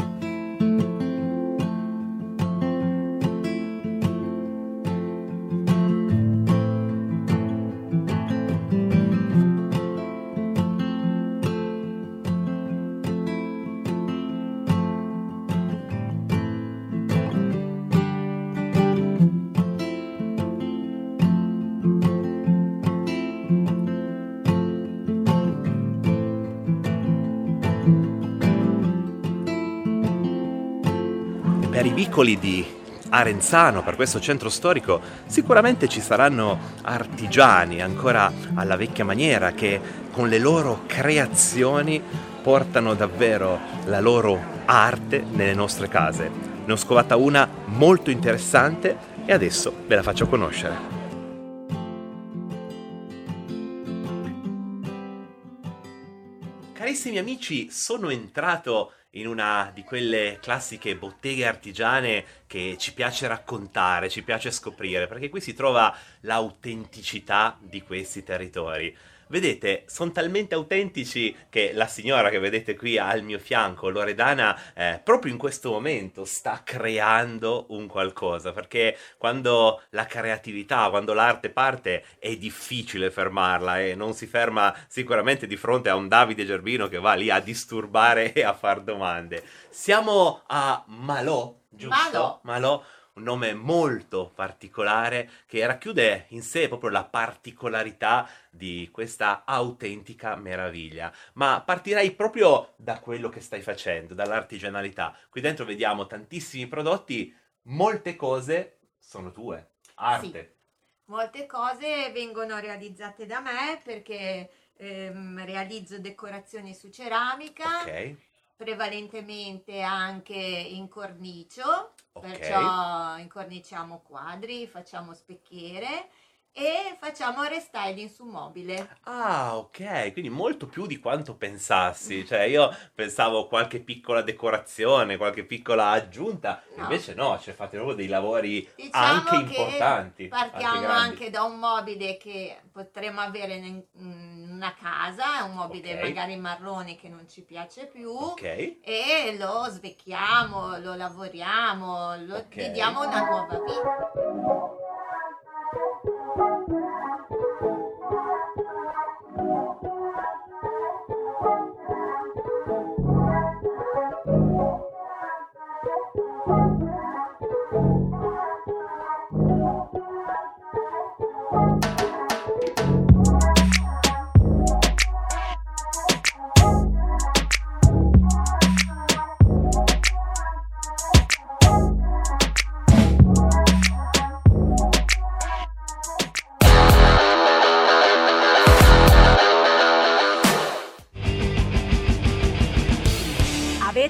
Vicoli di Arenzano, per questo centro storico, sicuramente ci saranno artigiani ancora alla vecchia maniera che con le loro creazioni portano davvero la loro arte nelle nostre case. Ne ho scovata una molto interessante e adesso ve la faccio conoscere. Carissimi amici, sono entrato in una di quelle classiche botteghe artigiane che ci piace raccontare, ci piace scoprire, perché qui si trova l'autenticità di questi territori. Vedete, sono talmente autentici che la signora che vedete qui al mio fianco, Loredana, eh, proprio in questo momento sta creando un qualcosa, perché quando la creatività, quando l'arte parte, è difficile fermarla e non si ferma sicuramente di fronte a un Davide Gerbino che va lì a disturbare e a far domande. Siamo a Malò, giusto? Malò. Malò, un nome molto particolare che racchiude in sé proprio la particolarità di questa autentica meraviglia. Ma partirei proprio da quello che stai facendo, dall'artigianalità. Qui dentro vediamo tantissimi prodotti, molte cose sono tue, arte. Molte cose vengono realizzate da me perché ehm, realizzo decorazioni su ceramica, Ok. prevalentemente anche in cornicio, Ok. perciò incorniciamo quadri, facciamo specchiere e facciamo restyling su mobile. Ah, ok, quindi molto più di quanto pensassi. Cioè, io pensavo qualche piccola decorazione, qualche piccola aggiunta, No. invece no, cioè fate proprio dei lavori Diciamo anche che importanti. partiamo anche anche, da un mobile che potremmo avere in una casa, un mobile Ok. magari marrone che non ci piace più. Ok. E lo svecchiamo, lo lavoriamo, lo Ok. gli diamo una nuova vita.